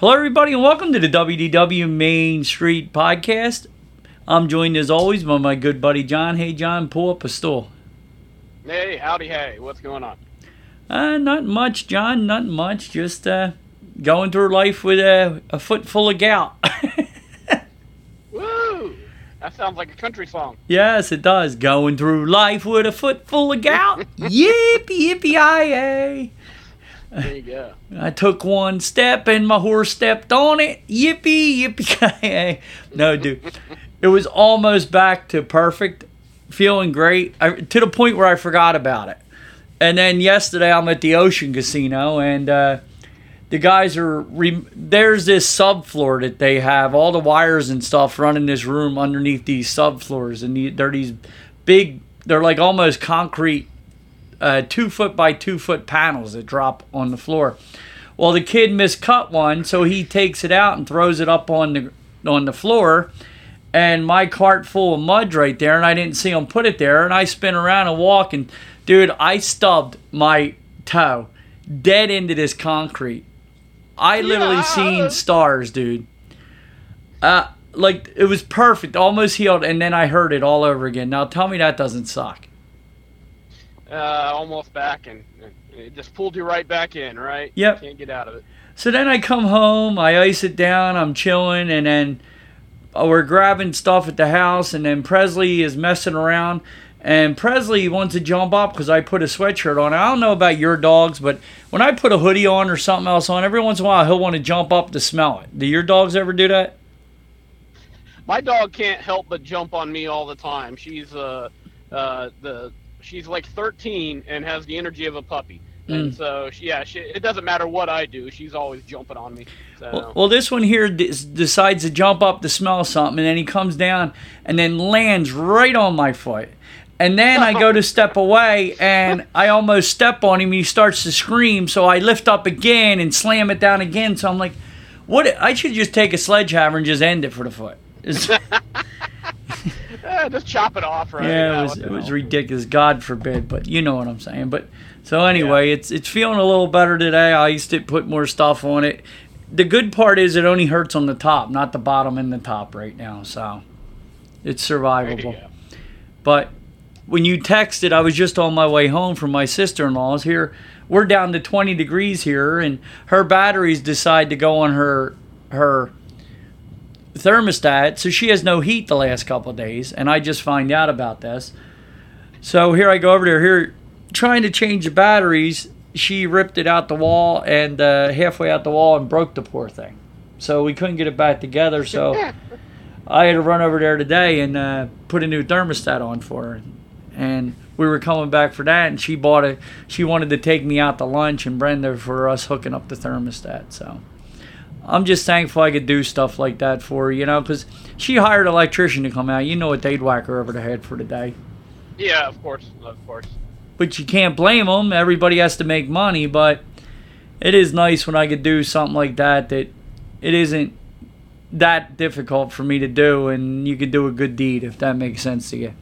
Hello, everybody, and welcome to the WDW Main Street Podcast. I'm joined as always by my good buddy John. Hey, John, pull up a stool. Hey, howdy, hey, what's going on? Uh, not much, John. Not much. Just uh, going through life with a, a foot full of gout. Woo! That sounds like a country song. yes, it does. Going through life with a foot full of gout. yippee yippee yi There you go. I took one step and my horse stepped on it. Yippee yippee No, dude, it was almost back to perfect, feeling great I, to the point where I forgot about it. And then yesterday I'm at the Ocean Casino and uh, the guys are re- there's this subfloor that they have all the wires and stuff running this room underneath these subfloors and the, they're these big they're like almost concrete uh, two foot by two foot panels that drop on the floor. Well, the kid miscut one, so he takes it out and throws it up on the on the floor, and my cart full of mud right there, and I didn't see him put it there, and I spin around and walk, and dude, I stubbed my toe dead into this concrete. I literally Yeah. seen stars, dude. Uh, like it was perfect, almost healed, and then I heard it all over again. Now tell me that doesn't suck. Uh, almost back, and, and it just pulled you right back in, right? Yep. Can't get out of it. So then I come home, I ice it down, I'm chilling, and then uh, we're grabbing stuff at the house, and then Presley is messing around, and Presley wants to jump up because I put a sweatshirt on. I don't know about your dogs, but when I put a hoodie on or something else on, every once in a while he'll want to jump up to smell it. Do your dogs ever do that? My dog can't help but jump on me all the time. She's uh, uh, the she's like 13 and has the energy of a puppy. And mm. so, she, yeah, she, it doesn't matter what I do. She's always jumping on me. So, Well, well, this one here d- decides to jump up to smell something, and then he comes down and then lands right on my foot. And then I go to step away, and I almost step on him. He starts to scream, so I lift up again and slam it down again. So I'm like, "What? I should just take a sledgehammer and just end it for the foot." Just chop it off, right? yeah, it was it was ridiculous. God forbid, but you know what I'm saying. But so anyway, it's it's feeling a little better today. I used to put more stuff on it. The good part is it only hurts on the top, not the bottom and the top right now. So it's survivable. But when you texted, I was just on my way home from my sister-in-law's. Here, we're down to 20 degrees here, and her batteries decide to go on her her thermostat, so she has no heat the last couple of days. And I just find out about this. So here I go over there, here trying to change the batteries. She ripped it out the wall and uh, halfway out the wall and broke the poor thing. So we couldn't get it back together. So I had to run over there today and uh, put a new thermostat on for her. And we were coming back for that, and she bought it. She wanted to take me out to lunch and Brenda for us hooking up the thermostat. So I'm just thankful I could do stuff like that for her, you know, because she hired an electrician to come out. You know what they'd whack her over the head for the day. Yeah, of course, of course. which you can't blame them. Everybody has to make money, but it is nice when I could do something like that that it isn't that difficult for me to do, and you could do a good deed if that makes sense to you.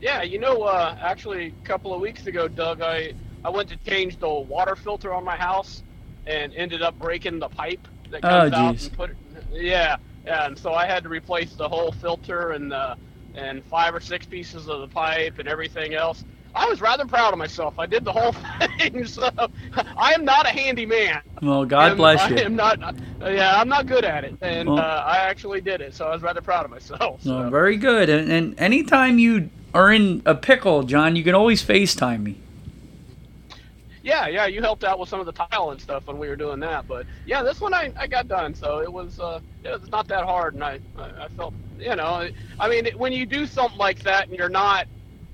Yeah, you know, uh, actually, a couple of weeks ago, Doug, I I went to change the water filter on my house and ended up breaking the pipe that comes Oh, out and put it. Yeah, yeah, and so I had to replace the whole filter and the and five or six pieces of the pipe and everything else. I was rather proud of myself. I did the whole thing, so I am not a handy man. Well, God I'm- bless I you. am not. yeah, I'm not good at it, and Well- uh, I actually did it, so I was rather proud of myself. So. Well, very good. And, and anytime you are in a pickle, John, you can always FaceTime me. Yeah, yeah, you helped out with some of the tile and stuff when we were doing that. But yeah, this one I, I got done, so it was uh, it was not that hard, and I, I I felt you know I mean when you do something like that and you're not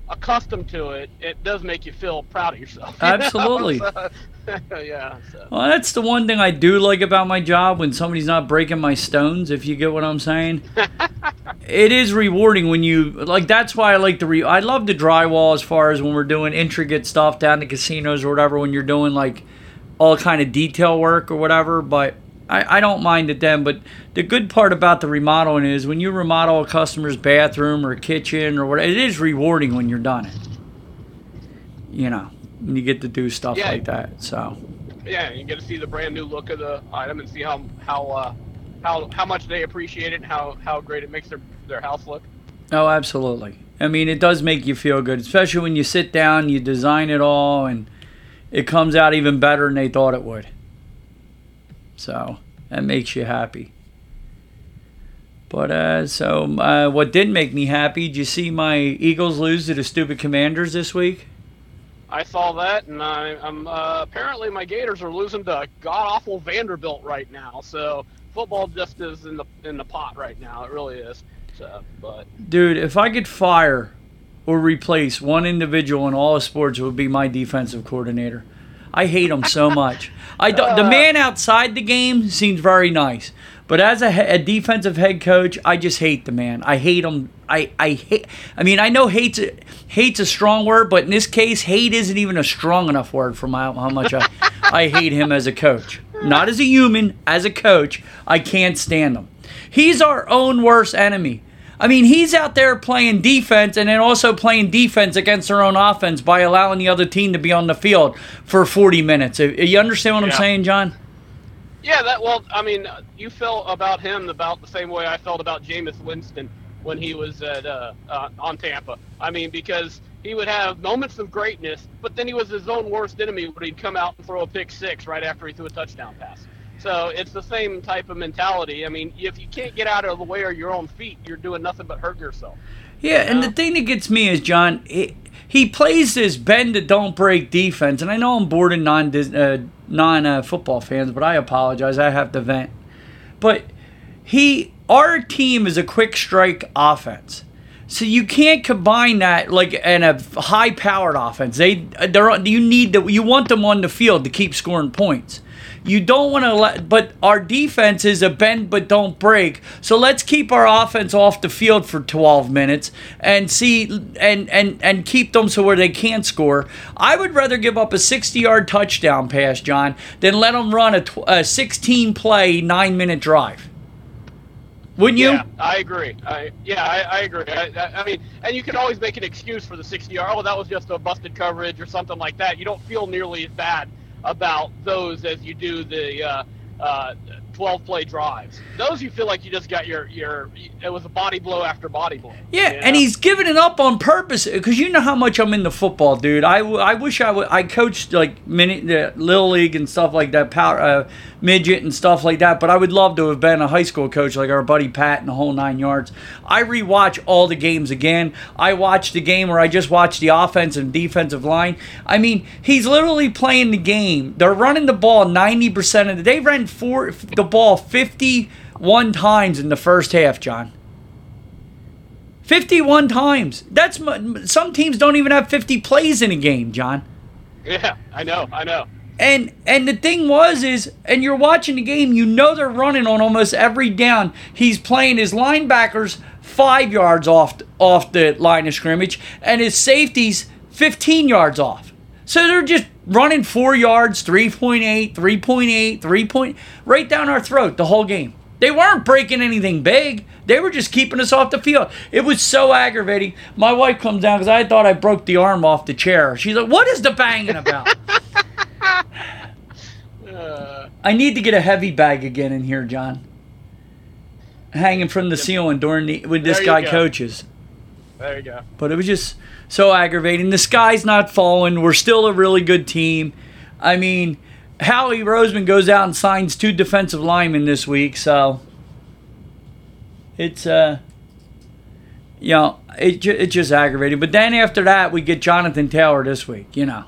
accustomed to it, it does make you feel proud of yourself. you? Absolutely. So, yeah. So. Well, that's the one thing I do like about my job when somebody's not breaking my stones, if you get what I'm saying. it is rewarding when you like that's why I like the re I love the drywall as far as when we're doing intricate stuff down to casinos or whatever when you're doing like all kind of detail work or whatever, but I, I don't mind it then. But the good part about the remodeling is when you remodel a customer's bathroom or kitchen or whatever, it is rewarding when you're done it. You know, you get to do stuff Yeah. like that. So Yeah, you get to see the brand new look of the item and see how how uh, how how much they appreciate it and how how great it makes their their house look. Oh, absolutely. I mean, it does make you feel good, especially when you sit down, you design it all, and it comes out even better than they thought it would. So that makes you happy. But uh, so uh, what did make me happy? Did you see my Eagles lose to the stupid Commanders this week? I saw that, and I, I'm uh, apparently my Gators are losing to god awful Vanderbilt right now. So football just is in the in the pot right now. It really is. So, but Dude, if I could fire or replace one individual in all of sports, it would be my defensive coordinator. I hate him so much. I do, the man outside the game seems very nice, but as a, a defensive head coach, I just hate the man. I hate him. I, I hate. I mean, I know hate's a, hate's a strong word, but in this case, hate isn't even a strong enough word for my, how much I, I hate him as a coach. Not as a human, as a coach, I can't stand him. He's our own worst enemy. I mean, he's out there playing defense and then also playing defense against their own offense by allowing the other team to be on the field for 40 minutes. Uh, You understand what I'm saying, John? yeah, that well, I mean, you felt about him about the same way I felt about Jameis Winston when he was at uh, uh, on Tampa. I mean, because he would have moments of greatness, but then he was his own worst enemy when he'd come out and throw a pick six right after he threw a touchdown pass. So it's the same type of mentality. I mean, if you can't get out of the way of your own feet, you're doing nothing but hurt yourself. Yeah, and the thing that gets me is, John, he, he plays this bend to don't break defense. And I know I'm bored non, uh, non uh, football fans, but I apologize. I have to vent. But he, our team is a quick strike offense. So you can't combine that like in a high powered offense. They they're you need the you want them on the field to keep scoring points. You don't want to let but our defense is a bend but don't break. So let's keep our offense off the field for 12 minutes and see and and and keep them so where they can't score. I would rather give up a 60-yard touchdown pass, John, than let them run a, a 16 play 9-minute drive. Wouldn't you? Yeah, I agree. I yeah, I, I agree. I, I, mean, and you can always make an excuse for the 60 yard. Oh, that was just a busted coverage or something like that. You don't feel nearly as bad about those as you do the uh, uh, 12 play drives. Those you feel like you just got your your it was a body blow after body blow. Yeah, you and he's giving it up on purpose because you know how much I'm into football, dude. I, I wish I would. I coached like mini the little league and stuff like that, power uh, midget and stuff like that. But I would love to have been a high school coach like our buddy Pat and the whole nine yards. I rewatch all the games again. I watched the game where I just watched the offensive and defensive line. I mean, he's literally playing the game. They're running the ball 90% of the. They ran four the ball 51 times in the first half, John. 51 times. That's some teams don't even have 50 plays in a game, John. yeah, I know, I know. And and the thing was is and you're watching the game, you know they're running on almost every down. He's playing his linebackers 5 yards off off the line of scrimmage and his safeties 15 yards off. So they're just running four yards, 3.8, 3.8, 3 point, right down our throat the whole game. They weren't breaking anything big. They were just keeping us off the field. It was so aggravating. My wife comes down because I thought I broke the arm off the chair. She's like, "What is the banging about?" Uh, I need to get a heavy bag again in here, John. Hanging from the ceiling during the when this guy go. coaches. There you go. But it was just so aggravating. The sky's not falling. We're still a really good team. I mean, Howie Roseman goes out and signs two defensive linemen this week, so it's uh you know, it it's just aggravating. But then after that, we get Jonathan Taylor this week, you know.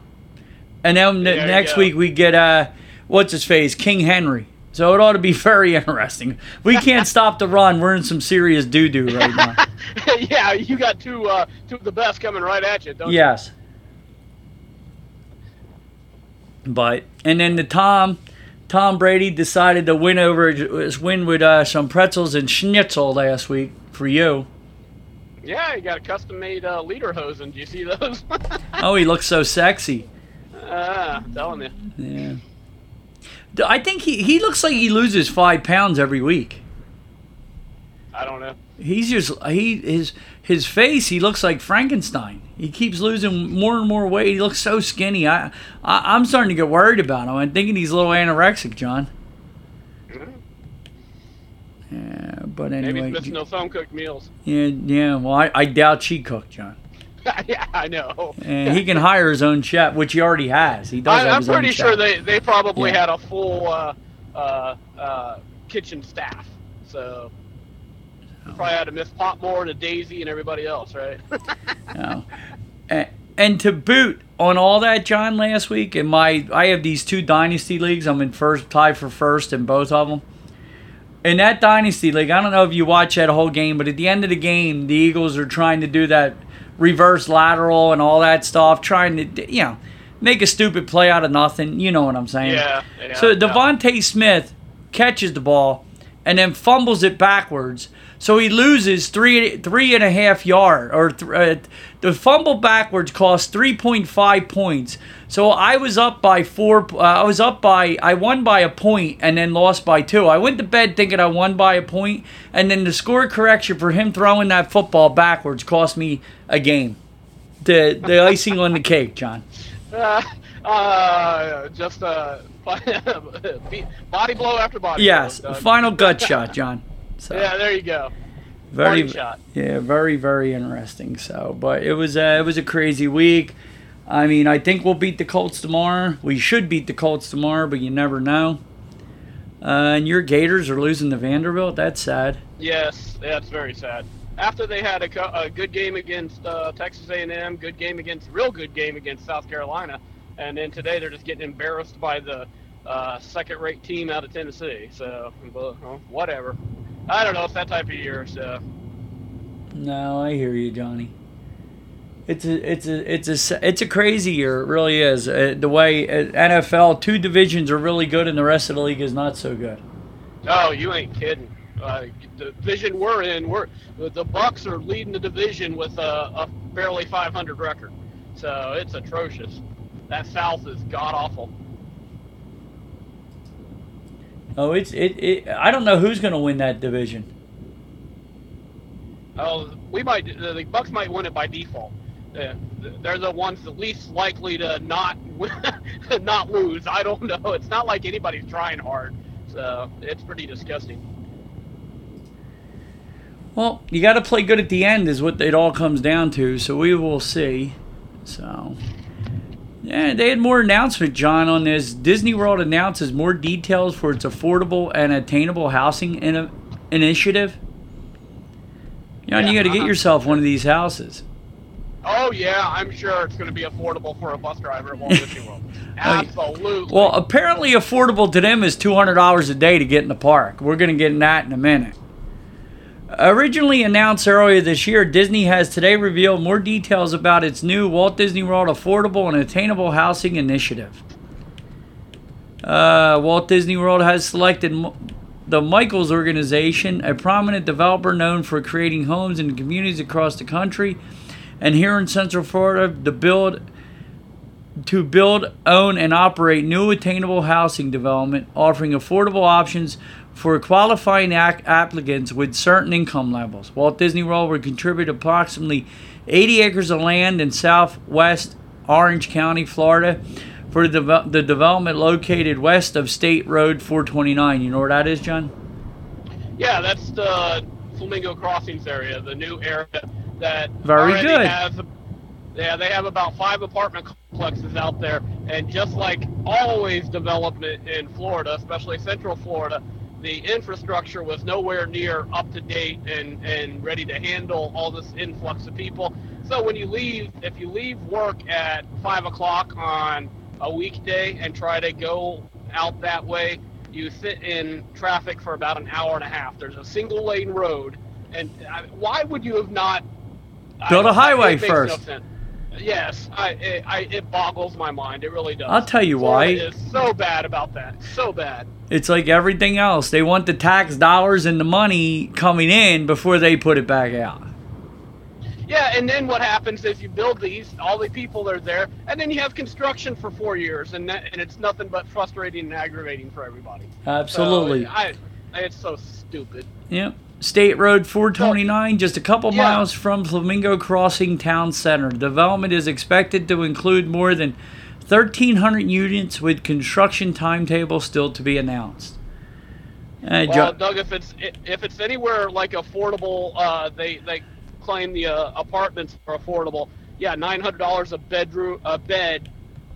And then the next week we get uh what's his face? King Henry. So it ought to be very interesting. We can't stop the run. We're in some serious doo doo right now. yeah, you got two uh, two of the best coming right at you, don't Yes. But and then the Tom Tom Brady decided to win over his win with uh, some pretzels and schnitzel last week for you. you? Yeah, he got a custom made uh, lederhosen. Do you see those? Oh, he looks so sexy. Ah, I'm telling you. Yeah. I think he, he looks like he loses five pounds every week. I don't know. He's just he his his face. He looks like Frankenstein. He keeps losing more and more weight. He looks so skinny. I, I I'm starting to get worried about him. I'm thinking he's a little anorexic, John. Mm-hmm. Yeah, but Maybe anyway, he's missing those home cooked meals. yeah, yeah. Well, I, I doubt she cooked, John. yeah, I know. And he can hire his own chef, which he already has. He does. I, have I'm his own pretty sure chef. they, they probably Yeah. had a full uh, uh, uh, kitchen staff. So Oh. probably had to miss Patmore and a Daisy and everybody else, right? No. And, and to boot on all that, John, last week, in my I have these two dynasty leagues. I'm in first, tied for first in both of them. In that dynasty league, I don't know if you watch that whole game, but at the end of the game, the Eagles are trying to do that reverse lateral and all that stuff, trying to you know make a stupid play out of nothing. You know what I'm saying? yeah, yeah. So yeah. Smith catches the ball and then fumbles it backwards. So he loses three three and a half yard or th- uh, the fumble backwards cost three point five points. So I was up by four. Uh, I was up by I won by a point and then lost by two. I went to bed thinking I won by a point, and then the score correction for him throwing that football backwards cost me a game. The the icing on the cake, John. Uh, uh, just uh, body blow after body Yes, blow. Final gut shot, John. So. Yeah, there you go. very shot. yeah very very interesting so but it was a, it was a crazy week i mean i think we'll beat the colts tomorrow we should beat the colts tomorrow but you never know uh, and your gators are losing to vanderbilt that's sad Yes, that's very sad. After they had a, co- a good game against uh, Texas A&M, good game against real good game against South Carolina, and then today they're just getting embarrassed by the uh, second-rate team out of Tennessee. So, well, whatever. I don't know. It's that type of year. So, no i hear you johnny it's a it's a it's a it's a crazy year it really is uh, the way uh, nfl two divisions are really good and the rest of the league is not so good oh, you ain't kidding. Uh, the division we're in, we're the Bucks are leading the division with a, a barely 500 record. So it's atrocious. That South is god awful. Oh it's it, it i don't know who's going to win that division Oh, we might. The the Bucks might win it by default. Uh, they're the ones the least likely to not not lose. I don't know. It's not like anybody's trying hard, so it's pretty disgusting. Well, you got to play good at the end, is what it all comes down to. So we will see. So, yeah, they had more announcement, John, on this. Disney World announces more details for its affordable and attainable housing in initiative. John, you Yeah, got to get uh-huh. yourself one of these houses. Oh yeah, I'm sure it's going to be affordable for a bus driver at Walt Disney World. Absolutely. Well, apparently affordable to them is two hundred dollars a day to get in the park. We're going to get in that in a minute. Originally announced earlier this year, Disney has today revealed more details about its new Walt Disney World Affordable and Attainable Housing Initiative. Uh, Walt Disney World has selected the Michaels Organization, a prominent developer known for creating homes in communities across the country, and here in Central Florida to build to build, own, and operate new attainable housing development, offering affordable options for qualifying ac- applicants with certain income levels. Walt Disney World would contribute approximately 80 acres of land in southwest Orange County, Florida, for the, deve- the development located west of State Road 429. You know where that is, John? Yeah, that's the Flamingo Crossings area, the new area that Very good. has. Yeah, they have about five apartment complexes out there, and just like always development in Florida, especially Central Florida, the infrastructure was nowhere near up to date and and ready to handle all this influx of people. So when you leave, if you leave work at five o'clock on a weekday and try to go out that way, you sit in traffic for about an hour and a half. There's a single lane road, and I, why would you have not Build a a highway first. Yes, I, it, I, it boggles my mind. It really does. I'll tell you Florida why. Is so bad about that. So bad. It's like everything else. They want the tax dollars and the money coming in before they put it back out. Yeah, and then what happens is you build these, all the people are there, and then you have construction for four years, and that, and it's nothing but frustrating and aggravating for everybody. Absolutely. So, I, it's so stupid. Yep. State Road 429, just a couple Yeah. miles from Flamingo Crossing Town Center. Development is expected to include more than 1,300 units with construction timetable still to be announced. Uh, Well, Jo- Doug, if it's if it's anywhere like affordable, uh, they they claim the uh, apartments are affordable. Yeah, nine hundred dollars a bedroom a bed.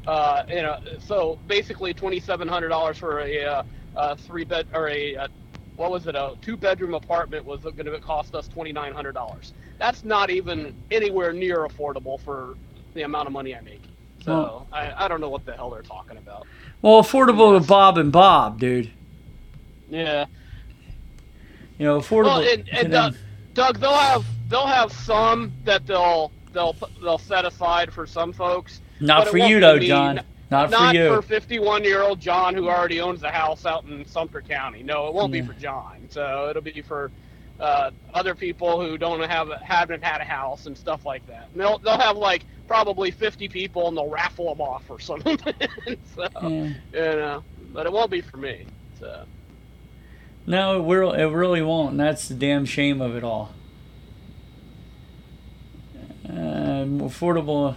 Uh, you know, so basically twenty seven hundred dollars for a, uh, a three bed or a, uh what was it a two bedroom apartment was going to cost us twenty nine hundred dollars. That's not even anywhere near affordable for the amount of money I make. So Well- I, I don't know what the hell they're talking about. well, affordable to Bob and Bob, dude. Yeah. You know, affordable. Well, and, and. Doug, Doug, they'll have they'll have some that they'll they'll they'll set aside for some folks. Not for you, though, me. John. Not, Not for for 51 year old John who already owns a house out in Sumter County. No, it won't Yeah. be for John. So it'll be for uh, other people who don't have haven't had a house and stuff like that. And they'll they'll have like probably 50 people and they'll raffle them off or something. so Yeah. you know, but it won't be for me. So. No, it, will, it really won't, and that's the damn shame of it all. Um, affordable.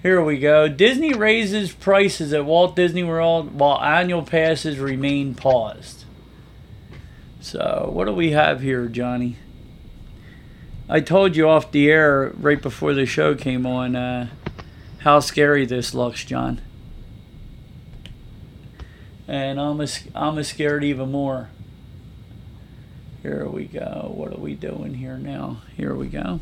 Here we go. Disney raises prices at Walt Disney World while annual passes remain paused. So, what do we have here, Johnny? I told you off the air right before the show came on uh, how scary this looks, John. And I'm, a, I'm a scared even more. Here we go. What are we doing here now? Here we go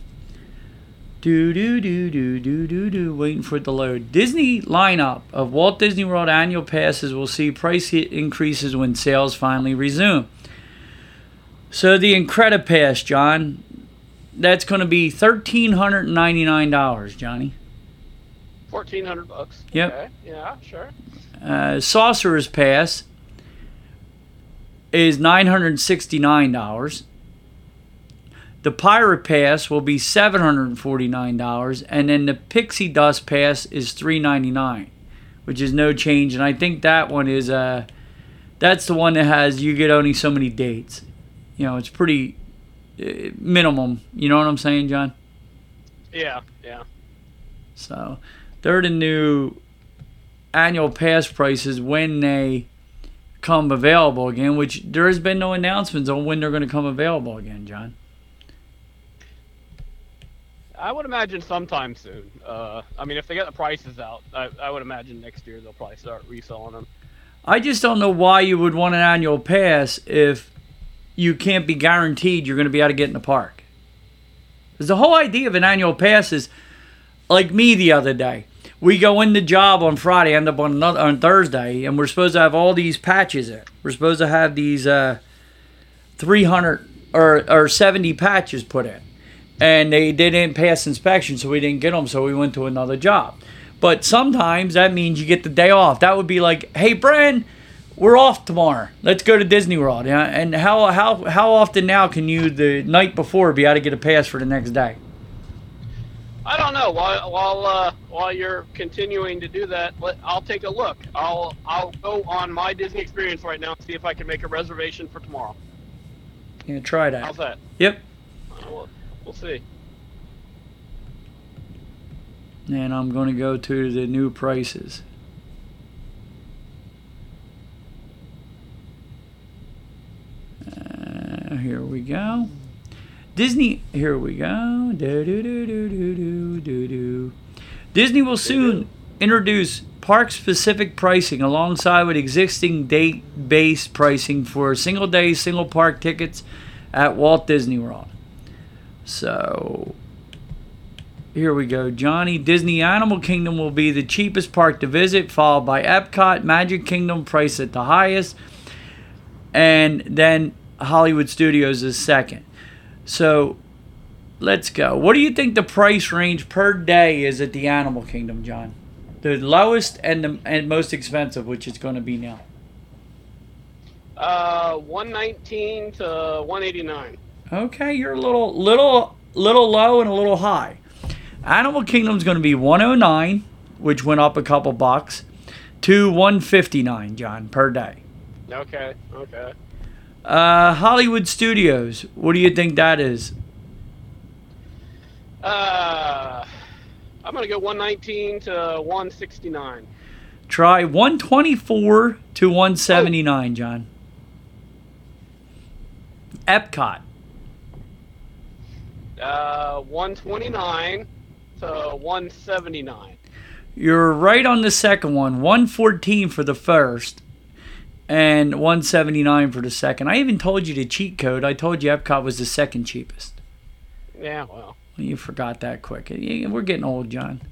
do do do do do do do waiting for it to load. Disney lineup of walt disney world annual passes. Will see price increases when sales finally resume. So the incredipass john that's going to be $1399 johnny. 1400 bucks. Yep. Okay. yeah sure. Uh, sorcerer's pass is $969 the Pirate Pass will be seven hundred forty nine dollars, and then the Pixie Dust Pass is 399, which is no change. And I think that one is uh, that's the one that has you get only so many dates. You know, it's pretty uh, minimum. You know what I'm saying, John? Yeah, yeah. So they're the new annual pass prices when they come available again, which there has been no announcements on when they're going to come available again, John. I would imagine sometime soon. Uh, I mean, if they get the prices out, I, I would imagine next year they'll probably start reselling them. I just don't know why you would want an annual pass if you can't be guaranteed you're going to be able to get in the park. Because the whole idea of an annual pass is like me the other day. We go in the job on Friday, end up on another, on Thursday, and we're supposed to have all these patches in. We're supposed to have these uh, 300 or, or 70 patches put in. And they, they didn't pass inspection, so we didn't get them, so we went to another job. But sometimes that means you get the day off. That would be like, hey, Bren, we're off tomorrow. Let's go to Disney World. Yeah? And how, how, how often now can you, the night before, be able to get a pass for the next day? I don't know. While while uh, while you're continuing to do that, let, I'll take a look. I'll I'll go on my Disney Experience right now and see if I can make a reservation for tomorrow. Yeah, try that. How's that? Yep. We'll, see. And I'm going to go to the new prices. Uh, here we go. Disney. Here we go. Do do do do do do do. Disney will soon introduce park-specific pricing alongside with existing date-based pricing for single-day, single-park tickets at Walt Disney World. So here we go. Johnny Disney Animal Kingdom will be the cheapest park to visit, followed by Epcot, Magic Kingdom, priced at the highest, and then Hollywood Studios is second. So let's go. What do you think the price range per day is at the Animal Kingdom, John? The lowest and the and most expensive, which it's going to be now. Uh, 119 to 189. Okay, you're a little little little low and a little high. Animal Kingdom's going to be 109, which went up a couple bucks, to 159, John, per day. Okay. Okay. Uh, Hollywood Studios, what do you think that is? Uh, I'm gonna go 119 to 169. Try 124 to 179, John. Epcot. Uh, 129 to 179. You're right on the second one. 114 for the first and 179 for the second. I even told you the cheat code. I told you Epcot was the second cheapest. Yeah. Well. Well, You forgot that quick. We're getting old, John.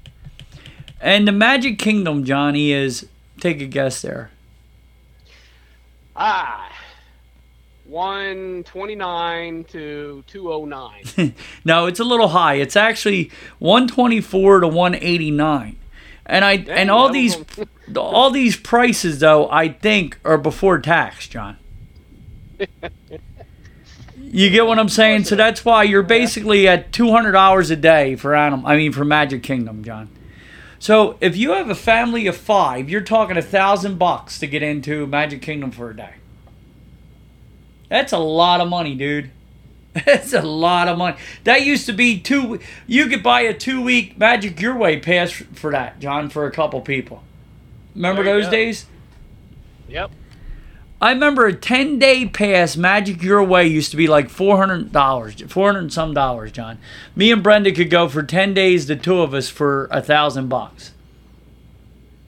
And the Magic Kingdom, Johnny, is take a guess there. Ah. 129 to 209. No, it's a little high. It's actually 124 to 189. And I and all these all these prices though, I think are before tax, John. You get what I'm saying? So that's why you're basically at $200 a day for animal I mean for Magic Kingdom, John. So if you have a family of 5, you're talking a 1000 bucks to get into Magic Kingdom for a day. That's a lot of money, dude. That's a lot of money. That used to be two. You could buy a two-week Magic Your Way pass for that, John, for a couple people. Remember those go. days? yep. I remember a ten-day pass Magic Your Way used to be like four hundred dollars, four hundred and some dollars, John. Me and Brenda could go for ten days, the two of us, for a thousand bucks,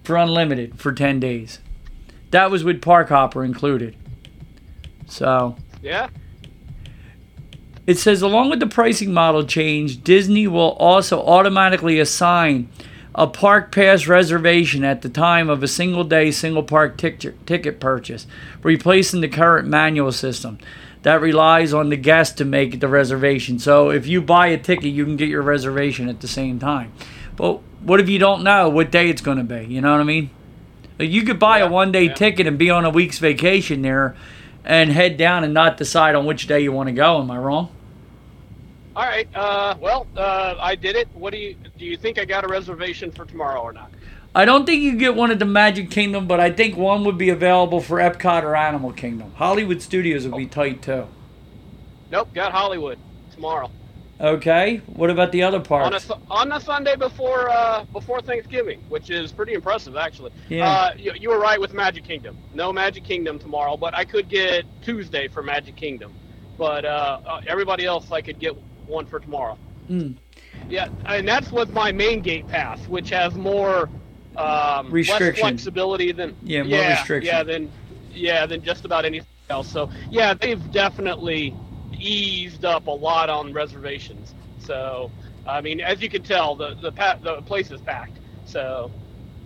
for unlimited for ten days. That was with Park Hopper included. So. Yeah. It says, along with the pricing model change, Disney will also automatically assign a park pass reservation at the time of a single day, single park tic- ticket purchase, replacing the current manual system that relies on the guest to make the reservation. So if you buy a ticket, you can get your reservation at the same time. But what if you don't know what day it's going to be? You know what I mean? Like you could buy a one day yeah. ticket and be on a week's vacation there and head down and not decide on which day you want to go. Am I wrong? All right. Uh, well, uh, I did it. What do you do? You think I got a reservation for tomorrow or not? I don't think you get one at the Magic Kingdom, but I think one would be available for Epcot or Animal Kingdom. Hollywood Studios would be tight too. Nope. Got Hollywood tomorrow Okay, what about the other on a? On the Sunday before uh, before Thanksgiving, which is pretty impressive actually. Yeah. Uh, you, you were right with Magic Kingdom. No Magic Kingdom tomorrow, but I could get Tuesday for Magic Kingdom. But uh, uh, everybody else, I could get one for tomorrow. Mm. Yeah, and that's with my main gate pass, which has more um, less Restriction. flexibility than Yeah, more yeah, restriction. yeah than yeah than just about anything else. So yeah, they've definitely eased up a lot on reservations. So I mean, as you can tell, the the pa- the place is packed. So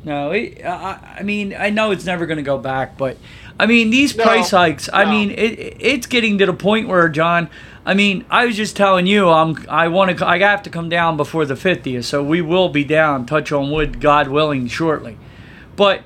No, it, I, I mean I know it's never going to go back, but I mean these No, price hikes. I mean it, it's getting to the point where John. I mean I was just telling you I'm I want to I have to come down before the 50th, so we will be down. Touch on wood, God willing, shortly. But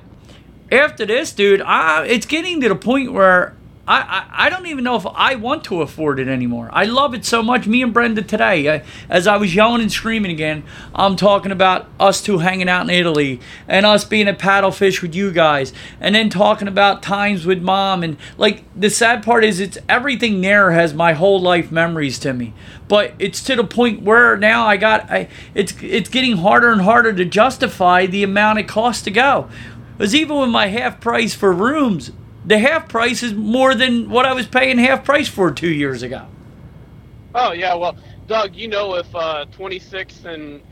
after this, dude, I, it's getting to the point where I, I, don't even know if I want to afford it anymore. I love it so much. Me and Brenda today, I, as I was yelling and screaming again, I'm talking about us two hanging out in Italy and us being at paddlefish with you guys, and then talking about times with mom. And like the sad part is, it's everything there has my whole life memories to me. But it's to the point where now I got, I, it's it's getting harder and harder to justify the amount it costs to go. Because even with my half price for rooms, the half price is more than what I was paying half price for two years ago. Oh yeah, well, Doug, you know if uh, 26 and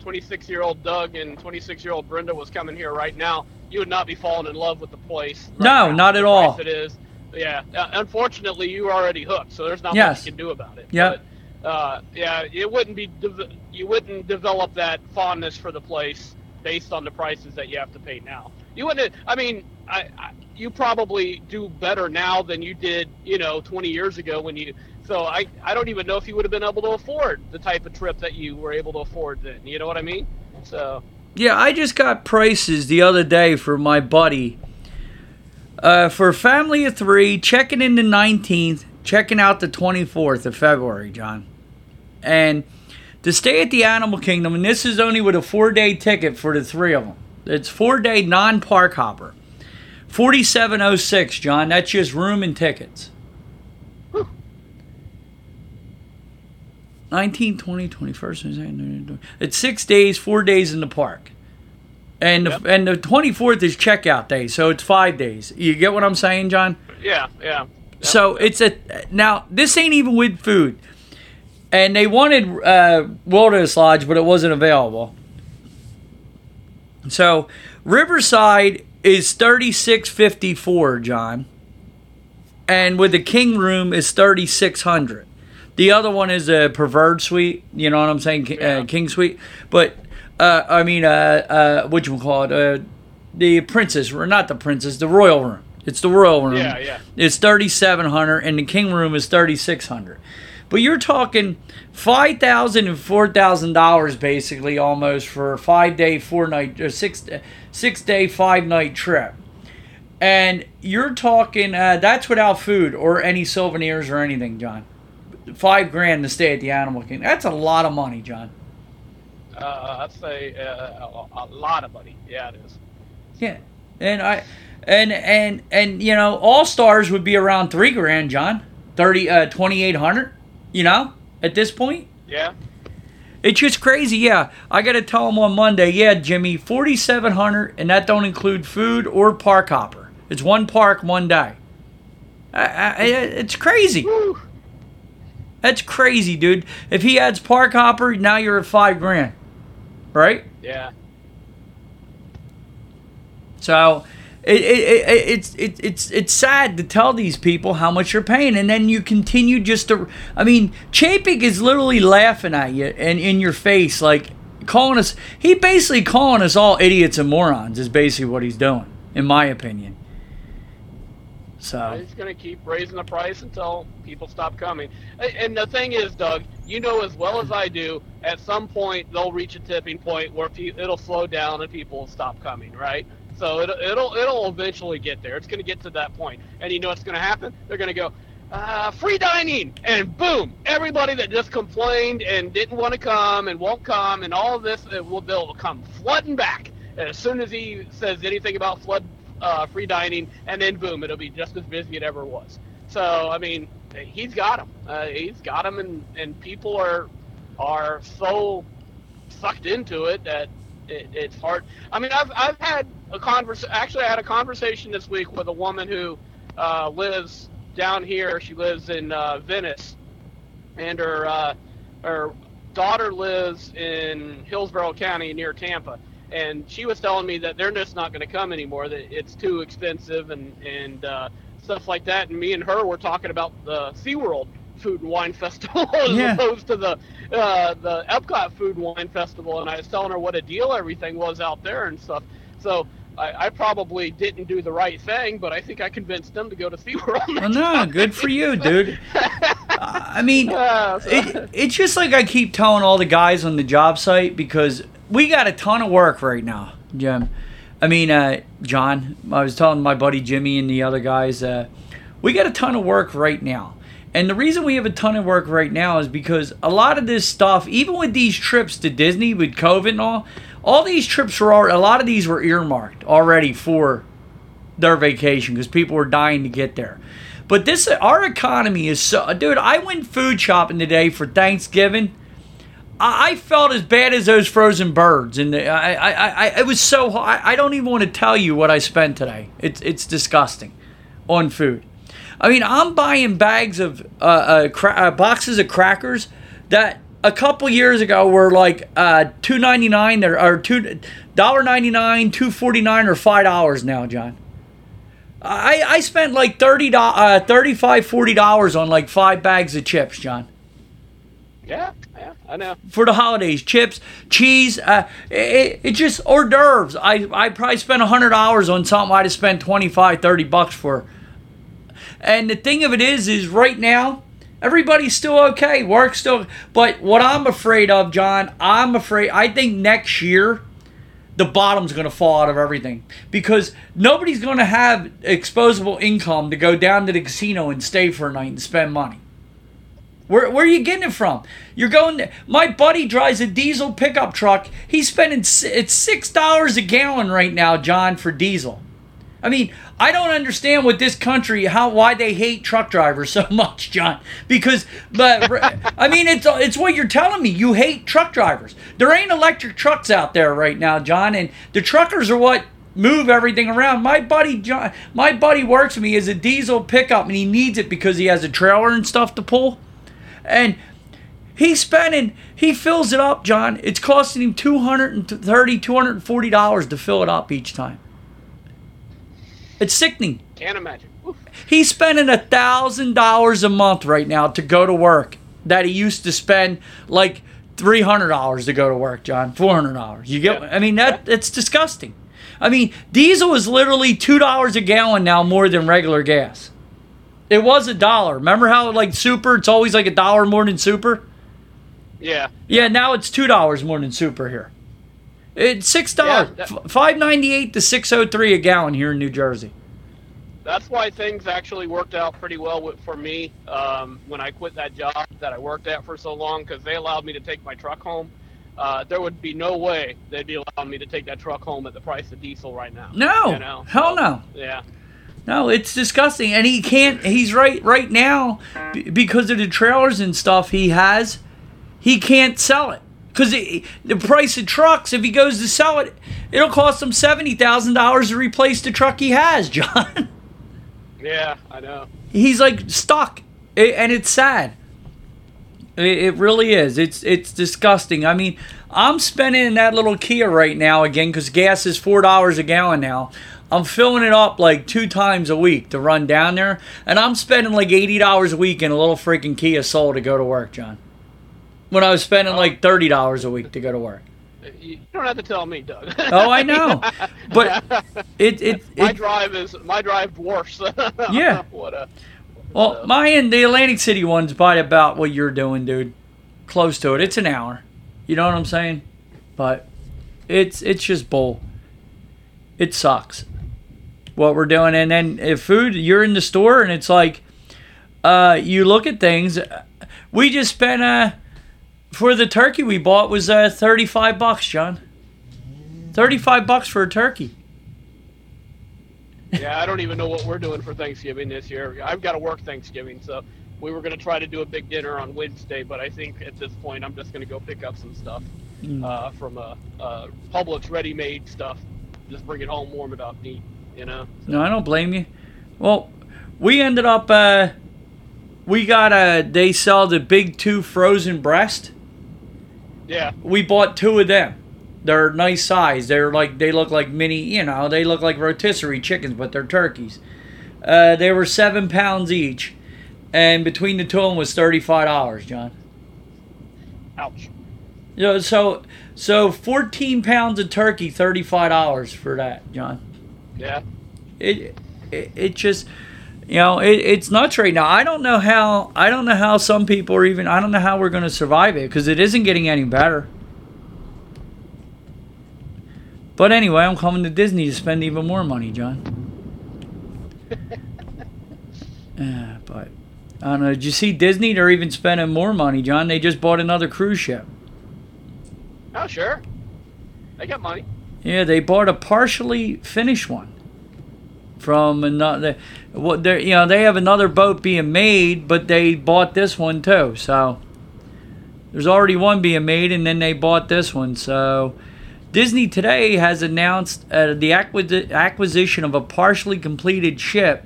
26 uh, year old Doug and 26 year old Brenda was coming here right now, you would not be falling in love with the place. Right no, now, not at all. It is. Yeah, uh, unfortunately, you are already hooked, so there's not yes. much you can do about it. Yeah. Uh, yeah, it wouldn't be de- you wouldn't develop that fondness for the place based on the prices that you have to pay now. You wouldn't. I mean, I, I, you probably do better now than you did, you know, 20 years ago when you. So I, I don't even know if you would have been able to afford the type of trip that you were able to afford then. You know what I mean? So. Yeah, I just got prices the other day for my buddy. Uh, for a family of three, checking in the 19th, checking out the 24th of February, John. And to stay at the Animal Kingdom, and this is only with a four day ticket for the three of them. It's four day non park hopper. 4706, John. That's just room and tickets. Whew. 19, 20, 21st. It's six days, four days in the park. And the, and the 24th is checkout day, so it's five days. You get what I'm saying, John? Yeah, yeah. So it's a now this ain't even with food, and they wanted uh, Wilderness Lodge, but it wasn't available. So Riverside is thirty six fifty four, John, and with the King Room is thirty six hundred. The other one is a Preferred Suite. You know what I'm saying, yeah. uh, King Suite. But uh, I mean, uh, uh, what you call it? Uh, the Princess, or not the Princess, the Royal Room. It's the Royal Room. Yeah, yeah. It's thirty seven hundred, and the King Room is thirty six hundred. But you're talking five thousand and four thousand dollars basically almost for a five day, four night, or six six day, five night trip. And you're talking uh, that's without food or any souvenirs or anything, John. Five grand to stay at the Animal Kingdom. That's a lot of money, John. Uh, I'd say uh, a, lot of money. Yeah, it is. Yeah, and I and and and you know all stars would be around three grand john 30 uh 2800 you know? At this point? Yeah. It's just crazy yeah. I gotta tell him on monday yeah jimmy 4700 and that don't include food or park hopper. It's one park one day. I, I, it's crazy. Woo. that's crazy dude. If he adds park hopper now you're at five grand right? Yeah. So it, it, it, it's it, it's it's sad to tell these people how much you're paying, and then you continue just to. I mean, Chapek is literally laughing at you and in your face, like calling us. He basically calling us all idiots and morons. Is basically what he's doing, in my opinion. So he's going to keep raising the price until people stop coming. And the thing is, Doug, you know as well as I do, at some point they'll reach a tipping point where it'll slow down and people will stop coming, right? So it, it'll it'll eventually get there. It's going to get to that point, and you know what's going to happen? They're going to go uh, free dining, and boom! Everybody that just complained and didn't want to come and won't come and all this, it will they'll come flooding back. And as soon as he says anything about flood uh, free dining, and then boom, it'll be just as busy it ever was. So I mean, he's got them. Uh, he's got them, and and people are are so sucked into it that it, it's hard. I mean, I've I've had a. Actually, I had a conversation this week with a woman who uh, lives down here. She lives in uh, Venice, and her uh, her daughter lives in Hillsborough County near Tampa. And she was telling me that they're just not going to come anymore. That it's too expensive and and uh, stuff like that. And me and her were talking about the SeaWorld Food and Wine Festival as Yeah. opposed to the uh, the Epcot Food and Wine Festival, and I was telling her what a deal everything was out there and stuff. So I, I probably didn't do the right thing, but I think I convinced them to go to SeaWorld. well, no, time. good for you, dude. I mean, Uh, so- it, it's just like I keep telling all the guys on the job site because we got a ton of work right now, Jim. I mean, uh, John, I was telling my buddy Jimmy and the other guys, uh, we got a ton of work right now. And the reason we have a ton of work right now is because a lot of this stuff, even with these trips to Disney with COVID and all, all these trips were all, a lot of these were earmarked already for their vacation because people were dying to get there. But this, our economy is so, dude. I went food shopping today for Thanksgiving. I, I felt as bad as those frozen birds, and I, I, I, it was so. I, I don't even want to tell you what I spent today. It's, it's disgusting, on food. I mean, I'm buying bags of uh, uh, cra- uh, boxes of crackers that a couple years ago were like uh, two ninety nine. There are two dollar ninety nine, two forty nine, or five dollars now, John. I, I spent like 30 uh, 35 40 dollars on like five bags of chips john Yeah, yeah, I know. for the holidays chips cheese uh, it, it just hors d'oeuvres I, I probably spent 100 dollars on something i'd have spent 25 30 bucks for and the thing of it is is right now everybody's still okay work still but what i'm afraid of john i'm afraid i think next year the bottom's going to fall out of everything because nobody's going to have exposable income to go down to the casino and stay for a night and spend money. Where, where are you getting it from? You're going. My buddy drives a diesel pickup truck. He's spending it's six dollars a gallon right now, John, for diesel. I mean, I don't understand what this country how why they hate truck drivers so much, John. Because but I mean it's it's what you're telling me. You hate truck drivers. There ain't electric trucks out there right now, John, and the truckers are what move everything around. My buddy John my buddy works with me as a diesel pickup and he needs it because he has a trailer and stuff to pull. And He's spending, he fills it up, John. It's costing him $230, $240 to fill it up each time. It's sickening. Can't imagine. Oof. He's spending a thousand dollars a month right now to go to work that he used to spend like three hundred dollars to go to work, John. Four hundred dollars. You get? Yeah. I mean that it's disgusting. I mean diesel is literally two dollars a gallon now more than regular gas. It was a dollar. Remember how like super? It's always like a dollar more than super. Yeah. Yeah, now it's two dollars more than super here. It's six dollars, Yeah, five ninety eight to six oh three a gallon here in New Jersey. That's why things actually worked out pretty well with, for me um, when I quit that job that I worked at for so long because they allowed me to take my truck home. Uh, there would be no way they'd be allowing me to take that truck home at the price of diesel right now. No, You know? hell So, no. Yeah. No, it's disgusting, and he can't. He's right right now because of the trailers and stuff he has. He can't sell it because the price of trucks. If he goes to sell it, it'll cost him seventy thousand dollars to replace the truck he has, John. Yeah, I know. He's like stuck, and it's sad. It, it really is. It's it's disgusting. I mean, I'm spending in that little Kia right now again because gas is four dollars a gallon now. I'm filling it up like two times a week to run down there, and I'm spending like eighty dollars a week in a little freaking Kia Soul to go to work, John. When I was spending like thirty dollars a week to go to work. You don't have to tell me, Doug. Oh, I know, but it it, my drive is my drive dwarfs. Yeah. what a. Well, my and the Atlantic City one's by about what you're doing, dude. Close to it. It's an hour. You know what I'm saying? But it's it's just bull. It sucks what we're doing. And then if food, you're in the store and it's like, uh, you look at things. We just spent uh for the turkey we bought was uh 35 bucks, John. 35 bucks for a turkey. Yeah, I don't even know what we're doing for Thanksgiving this year. I've got to work Thanksgiving, so we were going to try to do a big dinner on Wednesday, but I think at this point I'm just going to go pick up some stuff Mm. uh, from uh, uh, Publix ready-made stuff. Just bring it home, warm it up, neat. You know. No, I don't blame you. Well, we ended up uh we got a they sell the big two frozen breast. Yeah. We bought two of them. They're nice size. They're like they look like mini, you know, they look like rotisserie chickens, but they're turkeys. Uh, they were seven pounds each, and between the two of them was thirty five dollars, John. Ouch. You know, so so fourteen pounds of turkey, thirty five dollars for that, John. Yeah. it, it it just you know it, it's nuts right now i don't know how i don't know how some people are even i don't know how we're going to survive it because it isn't getting any better but anyway i'm coming to disney to spend even more money john Yeah, but I don't know. Did you see Disney? They're even spending more money, John. They just bought another cruise ship. Oh, sure. They got money. Yeah, they bought a partially finished one from another. What they you know they have another boat being made, but they bought this one too. So there's already one being made, and then they bought this one. So Disney today has announced uh, the acquisi- acquisition of a partially completed ship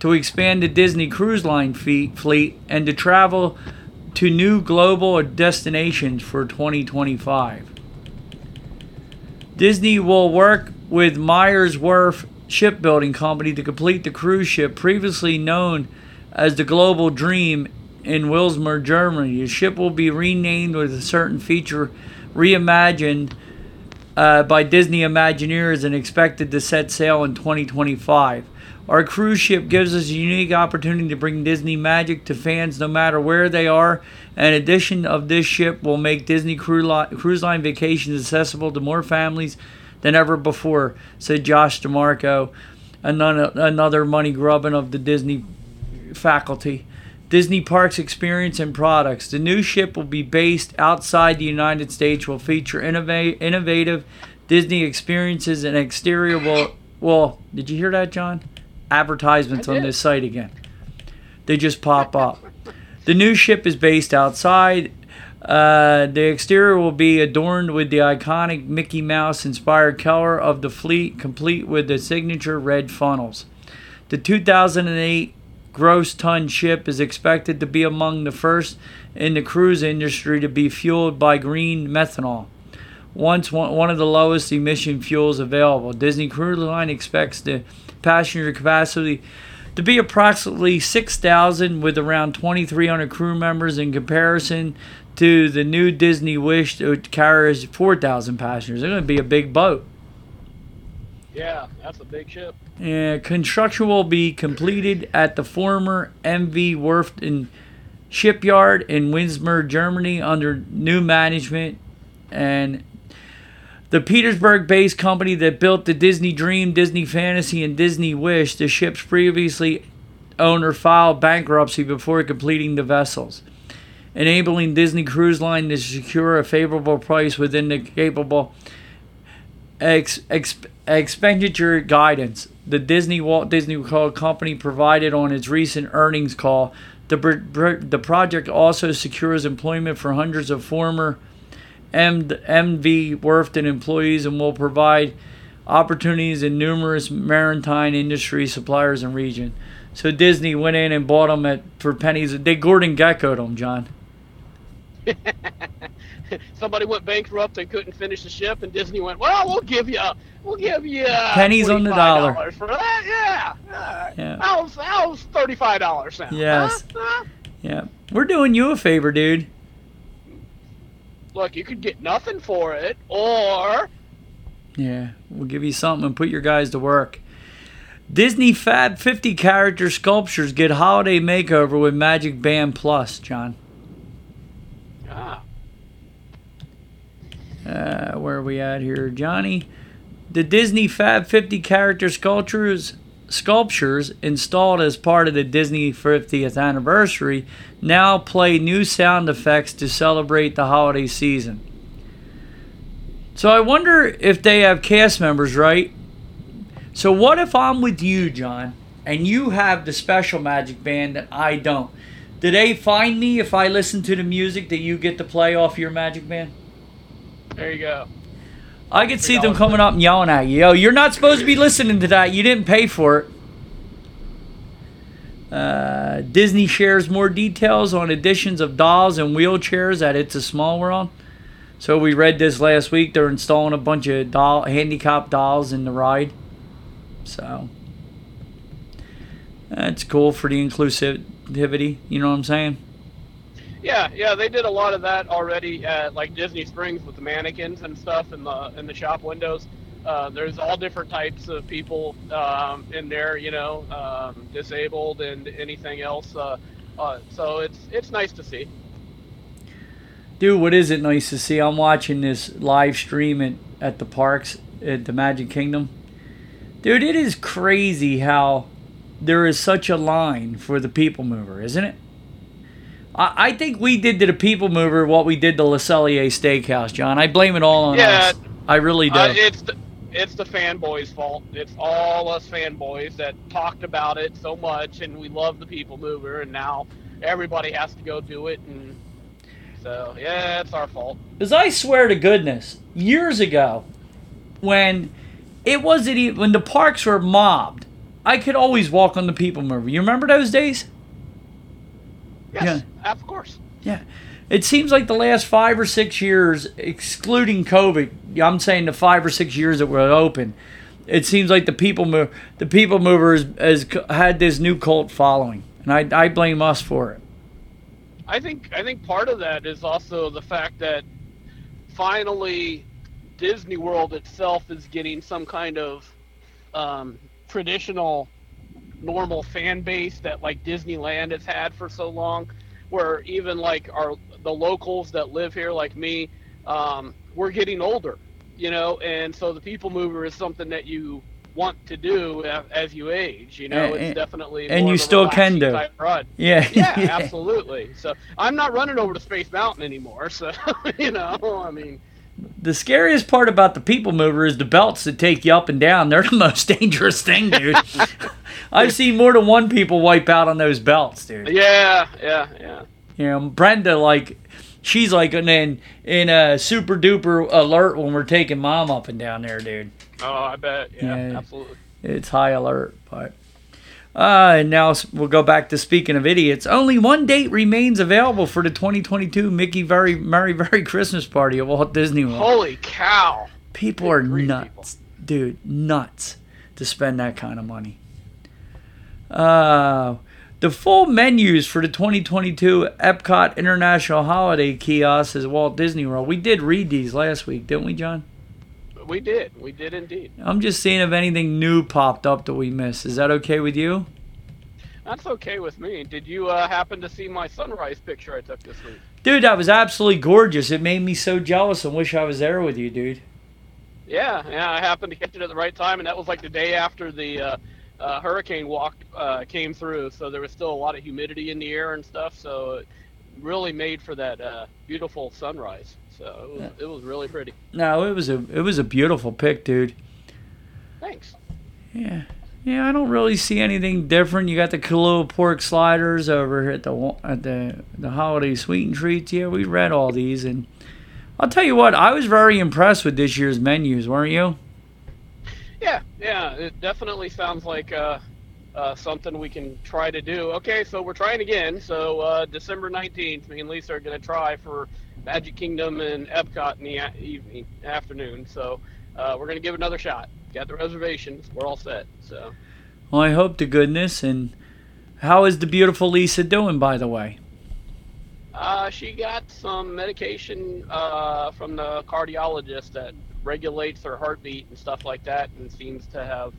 to expand the Disney Cruise Line fee- fleet and to travel to new global destinations for 2025. Disney will work with Meyer Werft Shipbuilding Company to complete the cruise ship previously known as the Global Dream in Wismar, Germany. The ship will be renamed with a certain feature reimagined uh, by Disney Imagineers and expected to set sail in 2025. Our cruise ship gives us a unique opportunity to bring Disney magic to fans no matter where they are. An addition of this ship will make Disney Cruise Line vacations accessible to more families than ever before, said Josh D'Amaro, another money grubbing of the Disney faculty. Disney Parks Experience and Products. The new ship will be based outside the United States, will feature innov- innovative Disney experiences and exterior will. Well, did you hear that, John? Advertisements on this site again. They just pop up. The new ship is based outside. Uh, the exterior will be adorned with the iconic Mickey Mouse inspired color of the fleet, complete with the signature red funnels. The 2008 gross ton ship is expected to be among the first in the cruise industry to be fueled by green methanol. Once one of the lowest emission fuels available, Disney Cruise Line expects the passenger capacity to be approximately 6,000 with around 2,300 crew members in comparison to the new Disney Wish that carries 4,000 passengers. It's going to be a big boat. Yeah, that's a big ship. Yeah, construction will be completed at the former MV Werft shipyard in Wismar, Germany, under new management. And the Papenburg based company that built the Disney Dream, Disney Fantasy, and Disney Wish, the ship's previously owner filed bankruptcy before completing the vessels, enabling Disney Cruise Line to secure a favorable price within the capable ex, ex, expenditure guidance the Disney Walt Disney Company provided on its recent earnings call. The, the project also secures employment for hundreds of former MV Werften employees and will provide opportunities in numerous maritime industry suppliers and region. So Disney went in and bought them at for pennies. They Gordon Gekko'd them, John. somebody went bankrupt and couldn't finish the ship, and Disney went, "Well, we'll give you, we'll give you pennies on the dollar for that." Yeah, uh, yeah. That was that was thirty-five dollars now. Yes. Huh? Yeah, we're doing you a favor, dude. Look, you could get nothing for it, or yeah, we'll give you something and put your guys to work. Disney Fab 50 character sculptures get holiday makeover with Magic Band Plus, John. Ah. Uh, where are we at here, Johnny? The Disney Fab 50 character sculptures sculptures installed as part of the Disney 50th anniversary now play new sound effects to celebrate the holiday season. So I wonder if they have cast members, right? So what if I'm with you, John, and you have the special magic band and I don't? Do they find me if I listen to the music that you get to play off your magic band? There you go. I could see them coming up and yelling at you. Yo, you're not supposed to be listening to that. You didn't pay for it. Uh, Disney shares more details on additions of dolls and wheelchairs at It's a Small World. So we read this last week. They're installing a bunch of doll, handicap dolls in the ride. So that's cool for the inclusivity. You know what I'm saying? Yeah, yeah, they did a lot of that already at like Disney Springs with the mannequins and stuff in the in the shop windows. Uh, there's all different types of people um, in there, you know, um, disabled and anything else. Uh, uh, so it's it's nice to see. Dude, what is it nice to see? I'm watching this live stream at, at the parks at the Magic Kingdom. Dude, it is crazy how there is such a line for the People Mover, isn't it? I, I think we did to the People Mover what we did to Le Cellier Steakhouse, John. I blame it all on Yeah. us. I really do. Uh, it's the, it's the fanboys' fault. It's all us fanboys that talked about it so much, and we love the People Mover, and now everybody has to go do it, and so yeah, it's our fault. Because I swear to goodness, years ago, when it wasn't even when the parks were mobbed, I could always walk on the People Mover. You remember those days? Yes, of course. Yeah. It seems like the last five or six years, excluding COVID, I'm saying the five or six years that were open, it seems like the people move, the people movers has had this new cult following, and I, I blame us for it. I think I think part of that is also the fact that finally Disney World itself is getting some kind of um, traditional, normal fan base that like Disneyland has had for so long, where even like our the locals that live here, like me, um, we're getting older, you know, and so the People Mover is something that you want to do as you age. You know, And- it's definitely and you still can do. Yeah. Yeah, absolutely. So I'm not running over to Space Mountain anymore. So you know, I mean, The scariest part about the people mover is the belts that take you up and down. They're the most dangerous thing, dude. I've seen more than one people wipe out on those belts, dude. yeah, yeah, yeah. You know, Brenda like she's like in in, in a super duper alert when we're taking mom up and down there, dude. Oh, I bet. Yeah, Yeah. absolutely. It's high alert, but uh, and now we'll go back to speaking of idiots. Only one date remains available for the 2022 Mickey Very Merry Very Christmas Party at Walt Disney World. Holy cow! People are grief, nuts, dude, nuts to spend that kind of money. Uh, the full menus for the 2022 Epcot International Holiday Kiosk is Walt Disney World. We did read these last week, didn't we, John? We did. We did indeed. I'm just seeing if anything new popped up that we missed. Is that okay with you? That's okay with me. Did you uh, happen to see my sunrise picture I took this week? Dude, that was absolutely gorgeous. It made me so jealous and wish I was there with you, dude. Yeah, yeah. I happened to catch it at the right time, and that was like the day after the uh, uh, hurricane walk uh, came through. So there was still a lot of humidity in the air and stuff. So it really made for that uh, beautiful sunrise. So it was, it was really pretty. No, it was a it was a beautiful pick, dude. Thanks. Yeah. Yeah, I don't really see anything different. You got the Kahlua pork sliders over here at the at the the holiday sweet and treats. Yeah, we read all these, and I'll tell you what, I was very impressed with this year's menus, weren't you? Yeah, yeah, it definitely sounds like uh, uh, something we can try to do. Okay, so we're trying again. So uh, December 19th, me and Lisa are going to try for Magic Kingdom and Epcot in the a- evening, afternoon. So uh, we're going to give it another shot. Got the reservations. We're all set. So Well, I hope to goodness. And how is the beautiful Lisa doing, by the way? uh, she got some medication uh, from the cardiologist that regulates her heartbeat and stuff like that, and seems to have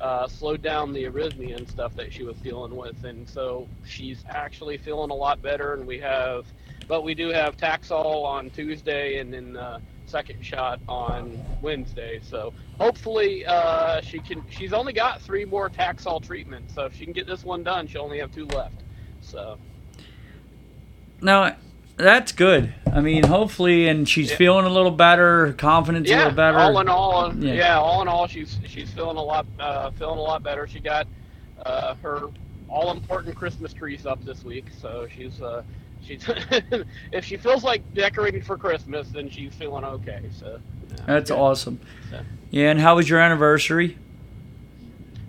uh, slowed down the arrhythmia and stuff that she was dealing with, and so she's actually feeling a lot better. And we have, but we do have Taxol on Tuesday, and then uh, second shot on Wednesday. So hopefully uh, she can. She's only got three more Taxol treatments, so if she can get this one done, she'll only have two left. So Now, that's good. I mean, hopefully, and she's Yeah. feeling a little better, confidence a little better. all in all, Yeah. yeah. all in all, she's she's feeling a lot uh, feeling a lot better. She got uh, her all important Christmas trees up this week, so she's uh, she's if she feels like decorating for Christmas, then she's feeling okay. So yeah, That's awesome. Yeah. Yeah, and how was your anniversary?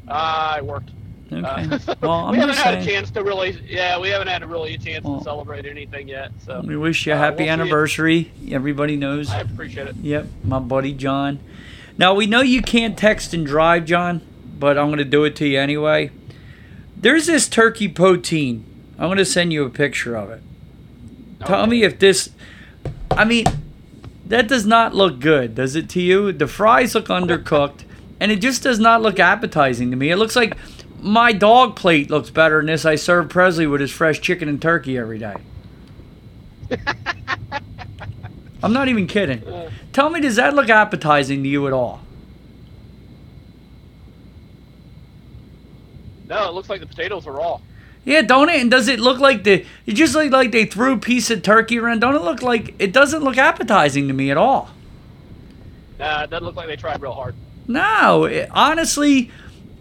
I worked. Okay. Uh, well, I'm we haven't just had a chance to really, yeah, we haven't had a really a chance Well, to celebrate anything yet. So We wish you a uh, happy we'll anniversary. Everybody knows. I appreciate it. Yep, my buddy John. Now we know you can't text and drive, John, but I'm going to do it to you anyway. There's this turkey poutine. I'm going to send you a picture of it. Tell me if this. I mean, that does not look good, does it to you? The fries look undercooked, and it just does not look appetizing to me. It looks like my dog plate looks better than this. I serve Presley with his fresh chicken and turkey every day. I'm not even kidding. Tell me, does that look appetizing to you at all? No, it looks like the potatoes are raw. Yeah, don't it? And does it look like the? It just look like they threw a piece of turkey around. Don't it look like? It doesn't look appetizing to me at all. Nah, it doesn't look like they tried real hard. No, it- honestly,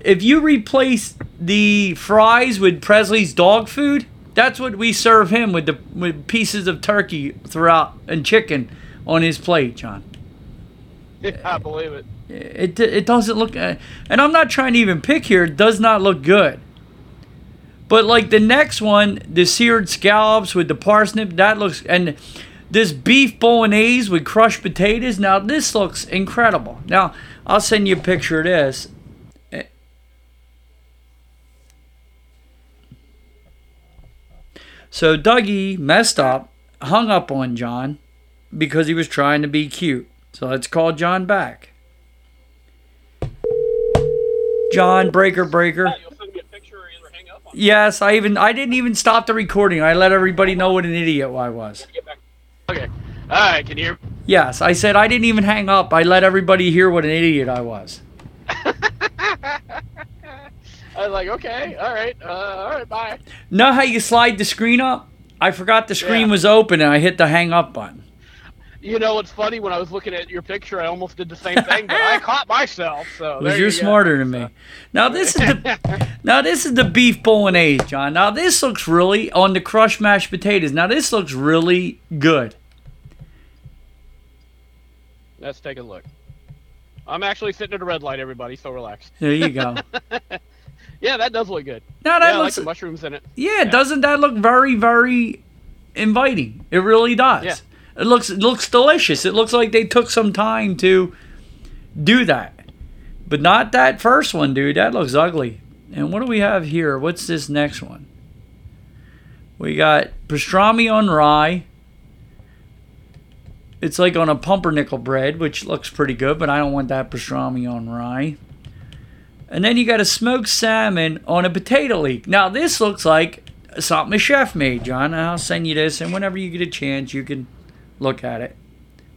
if you replace the fries with Presley's dog food, that's what we serve him with the with pieces of turkey throughout and chicken on his plate, John. Yeah, I believe it. It it doesn't look, uh, and I'm not trying to even pick here. It does not look good. But like the next one, the seared scallops with the parsnip, that looks and this beef bolognese with crushed potatoes. Now this looks incredible. Now I'll send you a picture of this. So Dougie messed up, hung up on John because he was trying to be cute. So let's call John back. John, breaker, breaker. Yes, I even I didn't even stop the recording. I let everybody know what an idiot I was. Okay. All right. Can you hear? Yes, I said I didn't even hang up. I let everybody hear what an idiot I was. I was like, okay, all right, uh, all right, bye. Know how you slide the screen up? I forgot the screen Yeah. was open and I hit the hang up button. You know it's funny? When I was looking at your picture, I almost did the same thing, but I caught myself. So Because you're you go. smarter than me. Now this is the now this is the beef bolognese, John. Now this looks really on the crushed mashed potatoes. Now this looks really good. Let's take a look. I'm actually sitting at a red light, everybody, so relax. There you go. Yeah, that does look good. Now Yeah, that I like the mushrooms in it. Yeah, doesn't that look very, very inviting? It really does. Yeah. It looks it looks delicious. It looks like they took some time to do that. But not that first one, dude. That looks ugly. And what do we have here? What's this next one? We got pastrami on rye. It's like on a pumpernickel bread, which looks pretty good, but I don't want that pastrami on rye. And then you got a smoked salmon on a potato leek. Now this looks like something a chef made, John. I'll send you this, and whenever you get a chance, you can look at it.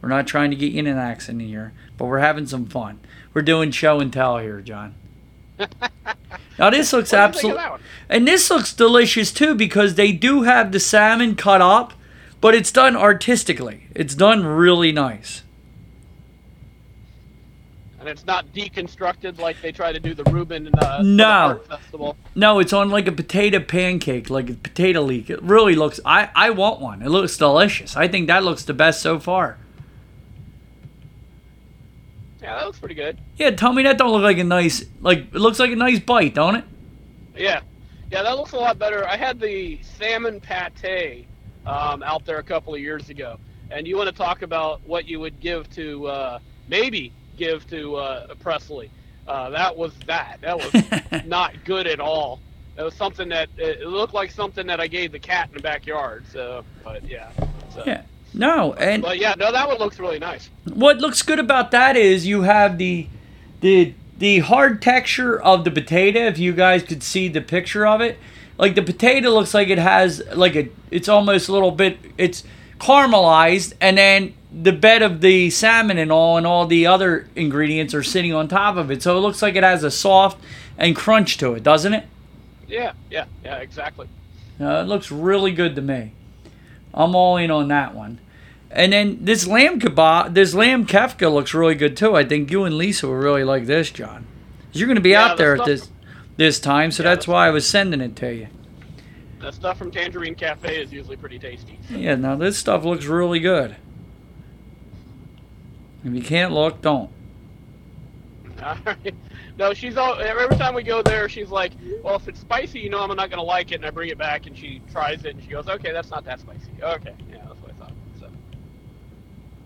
We're not trying to get you in an accident here, but we're having some fun. We're doing show and tell here, John. now this looks What do you think of absolutely, and this looks delicious too because they do have the salmon cut up, but it's done artistically. It's done really nice. And it's not deconstructed like they try to do the Reuben uh, for the No. festival. No, it's on like a potato pancake, like a potato leek. It really looks. I I want one. It looks delicious. I think that looks the best so far. Yeah, that looks pretty good. Yeah, tell me that don't look like a nice like it looks like a nice bite, don't it? Yeah, yeah, that looks a lot better. I had the salmon pate um, out there a couple of years ago, and you want to talk about what you would give to uh, maybe give to uh, Presley? Uh, that was that. That was not good at all. It was something that it looked like something that I gave the cat in the backyard. So, but yeah. So. Yeah. No, and But yeah, no, that one looks really nice. what looks good about that is you have the the the hard texture of the potato if you guys could see the picture of it like the potato looks like it has like a it's almost a little bit it's caramelized and then the bed of the salmon and all and all the other ingredients are sitting on top of it so it looks like it has a soft and crunch to it doesn't it Yeah, yeah, yeah, exactly. uh, it looks really good to me. I'm all in on that one. And then this lamb kebab, this lamb kefka looks really good too. I think you and Lisa will really like this, John. You're going to be Yeah, out there at this this time, so Yeah, that's why I was sending it to you. The stuff from Tangerine Cafe is usually pretty tasty. Yeah, now this stuff looks really good. If you can't look, don't. No, she's all. Every time we go there, she's like, "Well, if it's spicy, you know, I'm not gonna like it." And I bring it back, and she tries it, and she goes, "Okay, that's not that spicy." Okay, yeah, that's what I thought. So,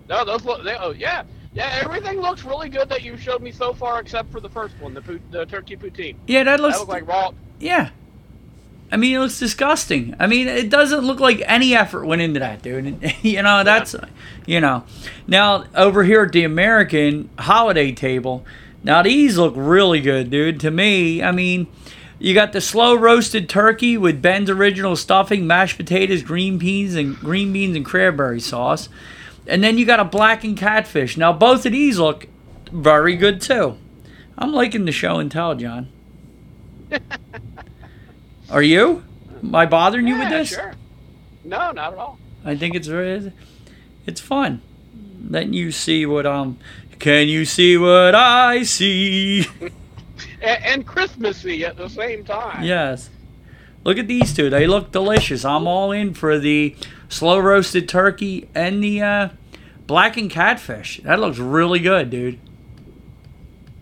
no, those look. They, oh, yeah, yeah. Everything looks really good that you showed me so far, except for the first one, the, the turkey poutine. Yeah, that That looks looked like raw. Yeah. I mean, it looks disgusting. I mean, it doesn't look like any effort went into that, dude. you know, that's, you know. Now, over here at the American holiday table, now these look really good, dude. To me, I mean, you got the slow roasted turkey with Ben's original stuffing, mashed potatoes, green peas, and green beans and cranberry sauce. And then you got a blackened catfish. Now, both of these look very good, too. I'm liking the show and tell, John. Are you? Am I bothering you with Yeah, this? Sure. No, not at all. I think it's very- it's fun. Letting you see what um. Can you see what I see? And, and Christmassy at the same time. Yes. Look at these two. They look delicious. I'm all in for the slow roasted turkey and the uh, blackened catfish. That looks really good, dude.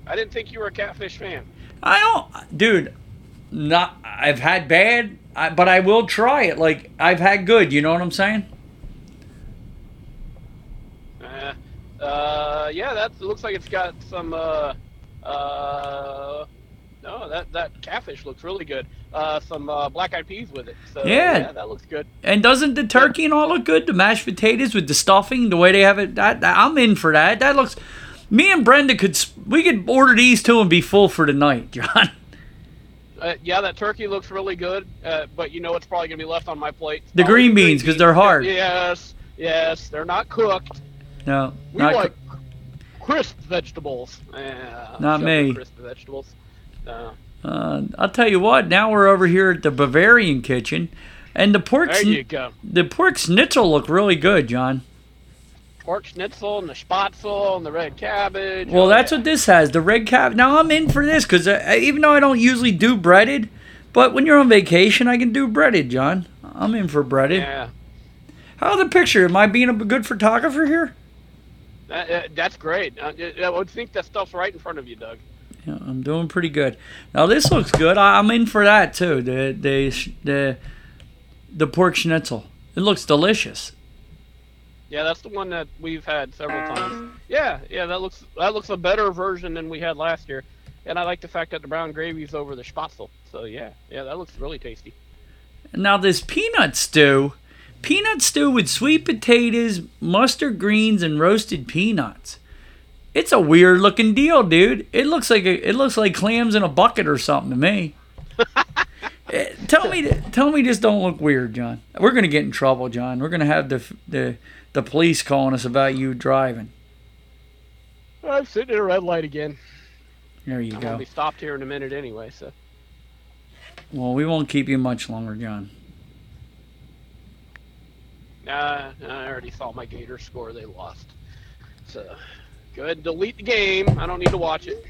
I didn't think you were a catfish fan. I don't, dude. Not. I've had bad, I, but I will try it. Like I've had good. You know what I'm saying? Uh, uh, yeah, that looks like it's got some. Uh, uh, no, that that catfish looks really good. Uh, some uh, black-eyed peas with it. So Yeah. that looks good. And doesn't the turkey and all look good? The mashed potatoes with the stuffing, the way they have it. That, that- I'm in for that. That looks. Me and Brenda could. We could order these two and be full for the night, John. Uh, yeah, that turkey looks really good, uh, but you know it's probably gonna be left on my plate. The green beans, 'cause they're hard. Yes, yes, they're not cooked. No, We not like crisp vegetables. Yeah, Not me. Crisp vegetables. Uh, I'll tell you what. Now we're over here at the Bavarian kitchen, and the pork There you go. the pork schnitzel look really good, John. Pork schnitzel and the spatzel and the red cabbage. Well, Oh, that's what this has. The red cap. Now I'm in for this because uh, even though I don't usually do breaded, but when you're on vacation, I can do breaded, John. I'm in for breaded. Yeah, How the picture? Am I being a good photographer here? that, uh, that's great. Uh, I would think that stuff's right in front of you, Doug. Yeah, I'm doing pretty good. Now this looks good. I, I'm in for that too. The the the the pork schnitzel. It looks delicious. Yeah, that's the one that we've had several times. Yeah, yeah, that looks that looks a better version than we had last year, and I like the fact that the brown gravy's over the spatzel. So yeah, yeah, that looks really tasty. Now this peanut stew, peanut stew with sweet potatoes, mustard greens, and roasted peanuts. It's a weird looking deal, dude. It looks like a, it looks like clams in a bucket or something to me. Eh, tell me, tell me, this don't look weird, John. We're gonna get in trouble, John. We're gonna have the the the police calling us about you driving. I'm sitting at a red light again. There you I'm go. be stopped here in a minute anyway. So Well, we won't keep you much longer, John. uh, I already saw my Gator score. They lost. So go ahead and delete the game. I don't need to watch it.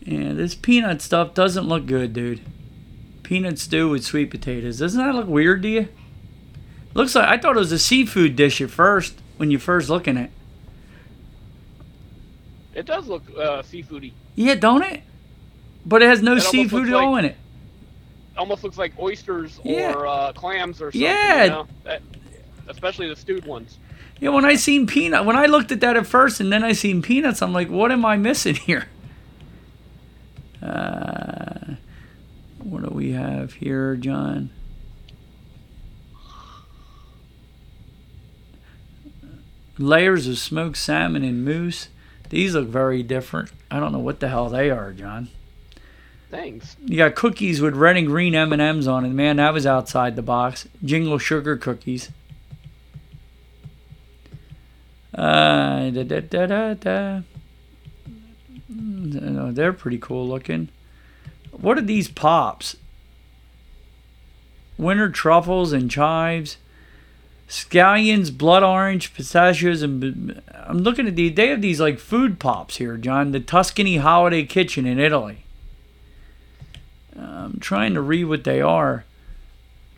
Yeah, this peanut stuff doesn't look good, dude. Peanut stew with sweet potatoes. Doesn't that look weird to you? Looks like I thought it was a seafood dish at first when you first looking at. it. It does look uh, seafoody. Yeah, don't it? But it has no It seafood at all like- in it. Almost looks like oysters Yeah. or uh, clams or something. Yeah. You know? That- especially the stewed ones. Yeah, when I seen peanut, when I looked at that at first, and then I seen peanuts, I'm like, what am I missing here? Uh, what do we have here, John? Layers of smoked salmon and mousse. These look very different. I don't know what the hell they are, John. Thanks. You got cookies with red and green M and M's on it. Man, that was outside the box. Jingle sugar cookies. Uh, da, da, da, da, da. Mm, no, they're pretty cool looking. What are these pops? Winter truffles and chives, scallions, blood orange, pistachios, and I'm looking at these. They have these like food pops here, John. The Tuscany Holiday Kitchen in Italy. I'm trying to read what they are.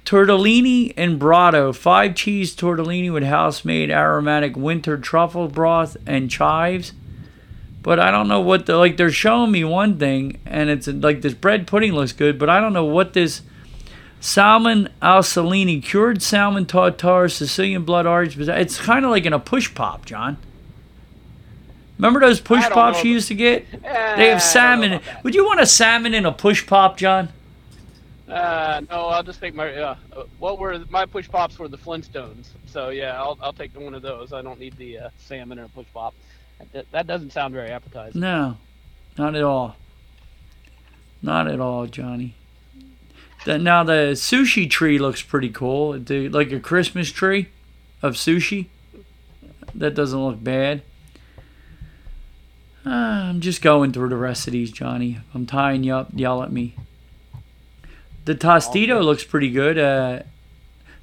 Tortellini in Brodo, five cheese tortellini with house made aromatic winter truffle broth and chives. But I don't know what the like. They're showing me one thing, and it's like this bread pudding looks good, but I don't know what this salmon al salini, cured salmon tartare, Sicilian blood orange. It's kind of like in a push pop, John. Remember those push pops you used to get? Eh, They have salmon. Would you want a salmon in a push pop, John? Uh, no, I'll just take my. Uh, uh, what were my push pops were the Flintstones. So yeah, I'll I'll take one of those. I don't need the uh, salmon or a push pop. That, that doesn't sound very appetizing. No, not at all. Not at all, Johnny. The, now the sushi tree looks pretty cool. The, like a Christmas tree of sushi. That doesn't look bad. Uh, I'm just going through the rest of these, Johnny. I'm tying you up, yell at me. The Tostito looks pretty good. Uh,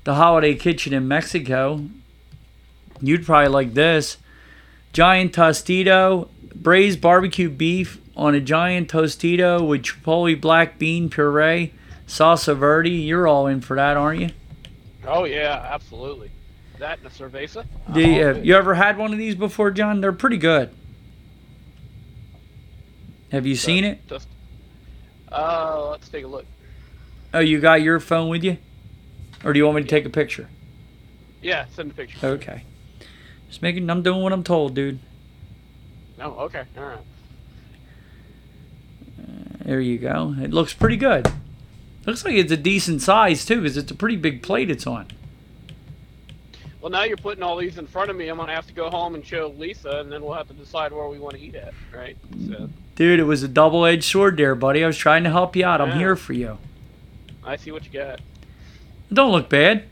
the Holiday Kitchen in Mexico. You'd probably like this. Giant Tostito, braised barbecue beef on a giant Tostito with Chipotle black bean puree, salsa verde. You're all in for that, aren't you? Oh yeah, absolutely. That and a cerveza. Do you, uh, you ever had one of these before, John? They're pretty good. Have you seen it? Just, uh, let's take a look. Oh, you got your phone with you? Or do you want me to take a picture? Yeah, send a picture. Okay. Just making I'm doing what I'm told, dude. No, okay, all right. There you go. It looks pretty good. Looks like it's a decent size too, because it's a pretty big plate it's on. Well, now you're putting all these in front of me. I'm gonna have to go home and show Lisa, and then we'll have to decide where we want to eat at, right? So Dude, it was a double edged sword there, buddy. I was trying to help you out. I'm here for you. I see what you got. It don't look bad.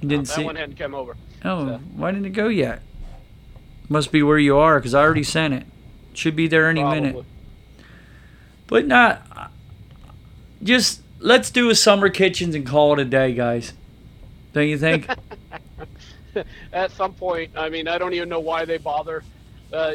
You didn't that see one hadn't come over. Oh, so. why didn't it go yet? Must be where you are, because I already sent it. Should be there any minute. But not. Just let's do a summer kitchens and call it a day, guys. Don't you think? At some point, I mean, I don't even know why they bother. Uh,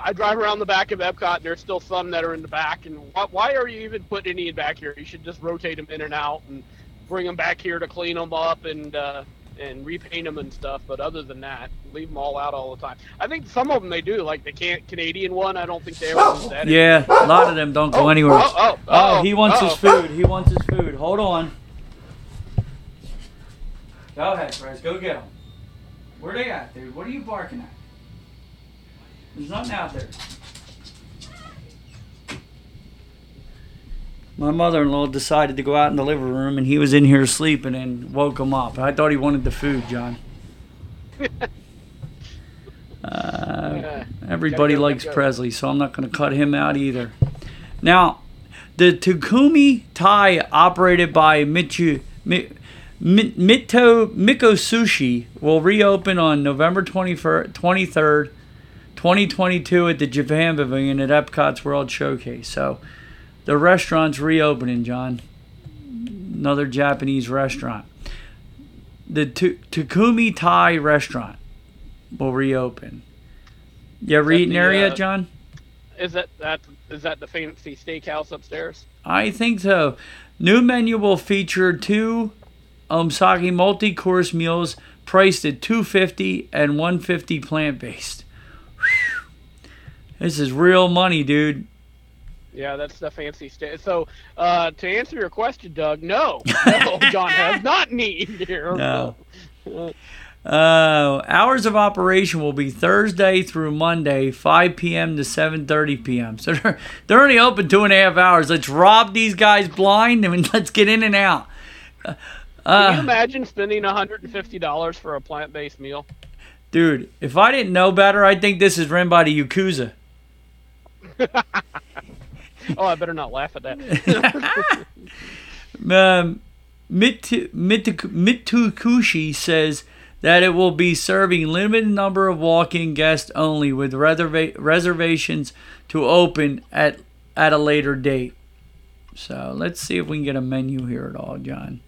I drive around the back of Epcot, and there's still some that are in the back. And why, are you even putting any in back here? You should just rotate them in and out and bring them back here to clean them up and uh, and repaint them and stuff. But other than that, leave them all out all the time. I think some of them they do, like the can- Canadian one. I don't think they ever do that. yeah, a lot of them don't go Oh, anywhere. oh, oh, Oh, oh, he wants his food. He wants his food. Hold on. Go ahead, Bryce. Go get them. Where they at, dude? What are you barking at? There's nothing out there. My mother-in-law decided to go out in the living room, and he was in here sleeping, and woke him up. I thought he wanted the food, John. Uh, everybody likes. Presley, so I'm not going to cut him out either. Now, the Takumi Thai, operated by Michu, Mi, Mi, Mito Miko Sushi, will reopen on November 21st, 23rd, 2022 at the Japan Pavilion at Epcot's World Showcase. So, the restaurant's reopening, John. Another Japanese restaurant. The Tu- Takumi-Tei restaurant will reopen. You ever eaten the, there yet, uh, John? Is that that is that the fancy steakhouse upstairs? I think so. New menu will feature two omakase multi-course meals priced at 250 and 150 plant-based. This is real money, dude. Yeah, that's the fancy steak. So, uh, to answer your question, Doug, no, no, John has not eaten here. No. Uh, hours of operation will be Thursday through Monday, 5 p.m. to 7:30 p.m. So they're, they're only open two and a half hours. Let's rob these guys blind and let's get in and out. Can Uh, you imagine spending $150 for a plant-based meal? dude, if I didn't know better, I'd think this is run by the Yakuza. Oh, I better not laugh at that. um, Mitu, Mitu, Mitukushi says that it will be serving limited number of walk-in guests only, with reserva- reservations to open at at a later date. So let's see if we can get a menu here at all, John.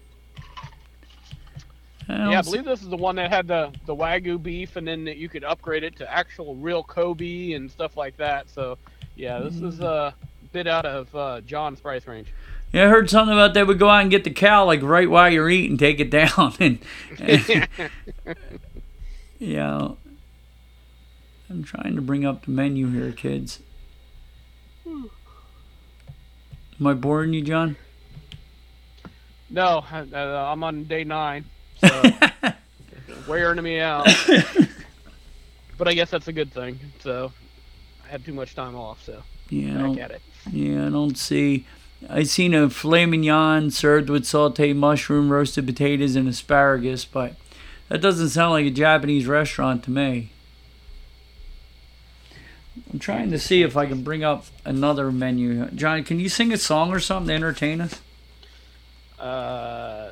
yeah, I believe this is the one that had the the wagyu beef, and then you could upgrade it to actual real Kobe and stuff like that. So, yeah, this is a bit out of uh, John's price range. Yeah, I heard something about they would go out and get the cow like right while you're eating, take it down, and, and you know, I'm trying to bring up the menu here, kids. Am I boring you, John? No, uh, I'm on day nine, so wearing me out. but I guess that's a good thing. So I had too much time off, so Yeah, I back don't, at it. yeah, I don't see. I seen a filet mignon served with sautéed mushroom, roasted potatoes, and asparagus, but that doesn't sound like a Japanese restaurant to me. I'm trying to see if I can bring up another menu. John, can you sing a song or something to entertain us? Uh,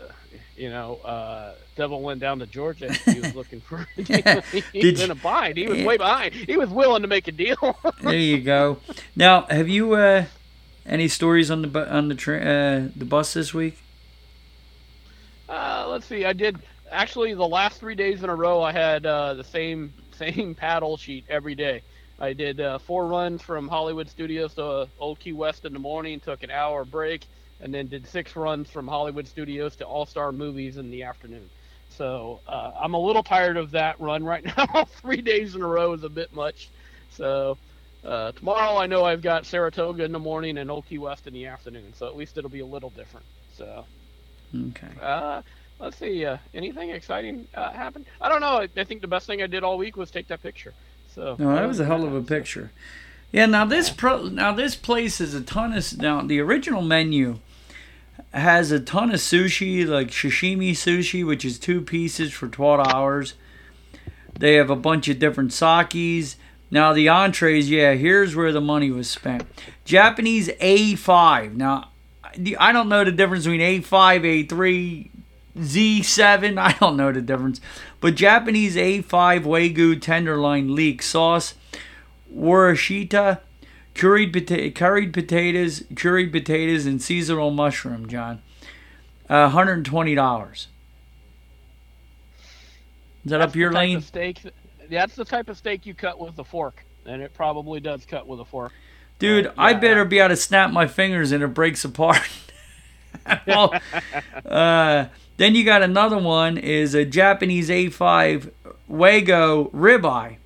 you know, uh, devil went down to Georgia. He was looking for. he, was in a bind. He was way behind. He was willing to make a deal. There you go. Now, have you uh, any stories on the on the tra- uh, the bus this week? Uh, let's see. I did actually the last three days in a row. I had uh, the same same paddle sheet every day. I did uh, four runs from Hollywood Studios to uh, Old Key West in the morning, took an hour break, and then did six runs from Hollywood Studios to All Star Movies in the afternoon. So uh, I'm a little tired of that run right now. three days in a row is a bit much. So uh, tomorrow I know I've got Saratoga in the morning and Old Key West in the afternoon. So at least it'll be a little different. So. Okay. Uh, let's see. Uh, anything exciting uh, happened? I don't know. I, I think the best thing I did all week was take that picture. So. No, that was a hell of a picture. Yeah. Now this pro now this place is a ton of now the original menu has a ton of sushi like sashimi sushi, which is two pieces for twelve dollars. They have a bunch of different sakis. Now the entrees, yeah, here's where the money was spent. Japanese A5. Now I don't know the difference between A5, A3, Z7. I don't know the difference. But Japanese A5 Wagyu tenderloin leek sauce, warishita, curried, pota- curried potatoes, curried potatoes, and seasonal mushroom, John. Uh, $120. Is that That's up your lane? Steak. That's the type of steak you cut with a fork, and it probably does cut with a fork. Dude, Uh, I better be able to snap my fingers and it breaks apart. well, uh, then you got another one is a Japanese A5 Wagyu ribeye.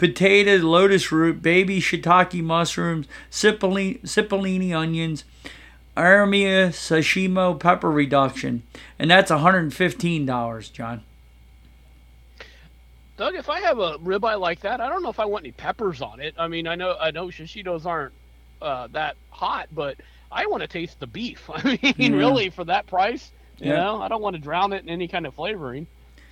Potatoes, lotus root, baby shiitake mushrooms, cipollini, cipollini onions, Armia sashimo pepper reduction. And that's $115, John. Doug, if I have a ribeye like that, I don't know if I want any peppers on it. I mean, I know I know shishitos aren't uh, that hot, but I want to taste the beef. I mean, Yeah. really, for that price, you Yeah. know, I don't want to drown it in any kind of flavoring.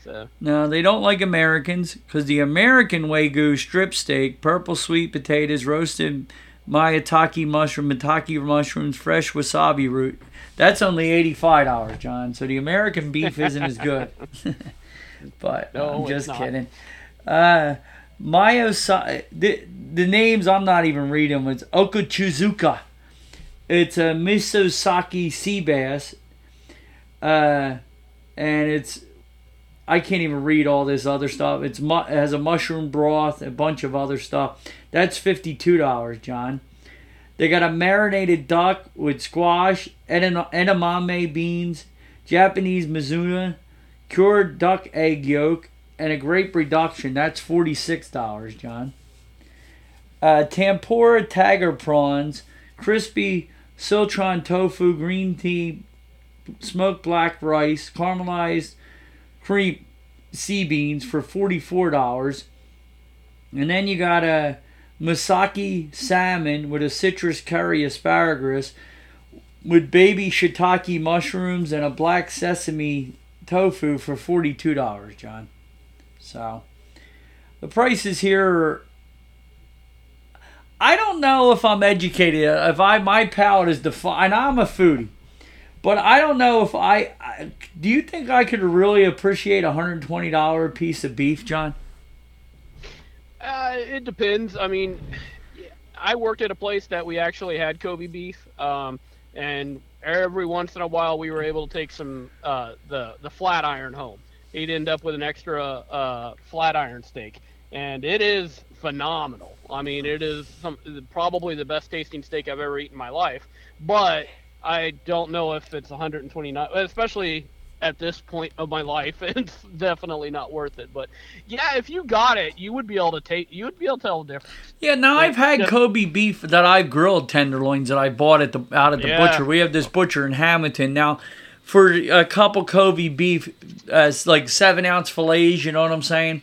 So. No, they don't like Americans because the American Wagyu strip steak, purple sweet potatoes, roasted maitake mushroom, maitake mushrooms, fresh wasabi root. That's only eighty-five dollars, John. So the American beef isn't as good. but No, I'm just kidding. Uh, Mayo the the names I'm not even reading. It's Okachuzuka. It's a miso sake sea bass. Uh, and it's I can't even read all this other stuff. It's mu- it has a mushroom broth, a bunch of other stuff. That's fifty two dollars, John. They got a marinated duck with squash, edam- edamame beans, Japanese mizuna, cured duck egg yolk, and a grape reduction. That's forty six dollars, John. Uh, tempura tiger prawns, crispy Siltron tofu, green tea, smoked black rice, caramelized cream sea beans for $44. And then you got a Masaki salmon with a citrus curry asparagus with baby shiitake mushrooms and a black sesame tofu for $42, John. So the prices here are I don't know if I'm educated. If I my palate is defined, I'm a foodie, but I don't know if I, I. Do you think I could really appreciate a hundred twenty dollar piece of beef, John? Uh, it depends. I mean, I worked at a place that we actually had Kobe beef, um, and every once in a while we were able to take some uh, the the flat iron home. He'd end up with an extra uh, flat iron steak, and it is phenomenal. I mean, it is some probably the best tasting steak I've ever eaten in my life. But I don't know if it's 129, especially at this point of my life. It's definitely not worth it. But yeah, if you got it, you would be able to take. You would be able to tell the difference. Yeah, now I've had. Kobe beef that I've grilled tenderloins that I bought at the out at the Yeah. butcher. We have this butcher in Hamilton now. For a couple Kobe beef, uh, like seven ounce fillets, you know what I'm saying?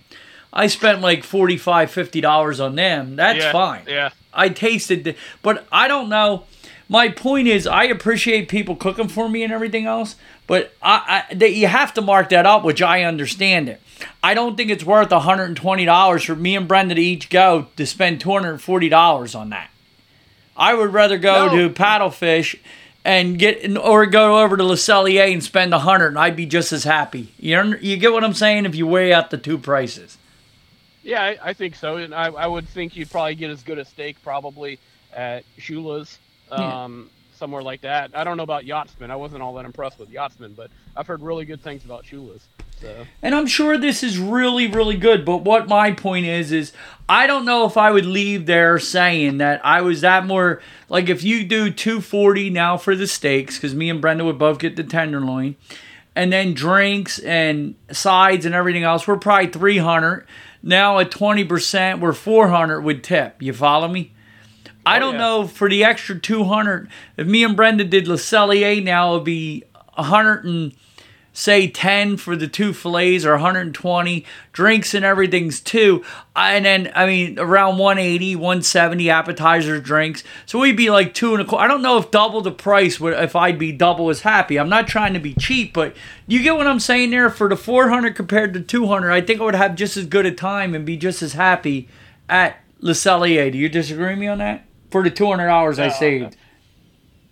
I spent like 45 50 dollars on them. That's yeah, fine. Yeah. I tasted, the, but I don't know. My point is, I appreciate people cooking for me and everything else, but I, I that you have to mark that up, which I understand it. I don't think it's worth $120 for me and Brenda to each go to spend $240 on that. I would rather go No. to Paddlefish and get or go over to Le Cellier and spend a hundred, and I'd be just as happy. You you get what I'm saying? If you weigh out the two prices. Yeah, I, I think so, and I, I would think you'd probably get as good a steak probably at Shula's, um, yeah. somewhere like that. I don't know about Yachtsman. I wasn't all that impressed with Yachtsman, but I've heard really good things about Shula's. So. And I'm sure this is really, really good. But what my point is, is I don't know if I would leave there saying that I was that more like if you do 240 now for the steaks, because me and Brenda would both get the tenderloin, and then drinks and sides and everything else, we're probably 300. Now at 20%, we're 400 with tip. You follow me? Oh, I oh, don't yeah. know for the extra 200. If me and Brenda did Le Cellier now, it would be 100 and say 10 for the two fillets or 120 drinks and everything's two. And then i mean around 180 170 appetizers drinks. So we'd be like two and a quarter i don't know if double the price would if i'd be double as happy. I'm not trying to be cheap but you get what i'm saying there? For the 400 compared to 200 i think i would have just as good a time and be just as happy at le cellier. Do you disagree with me on that for the 200 hours i saved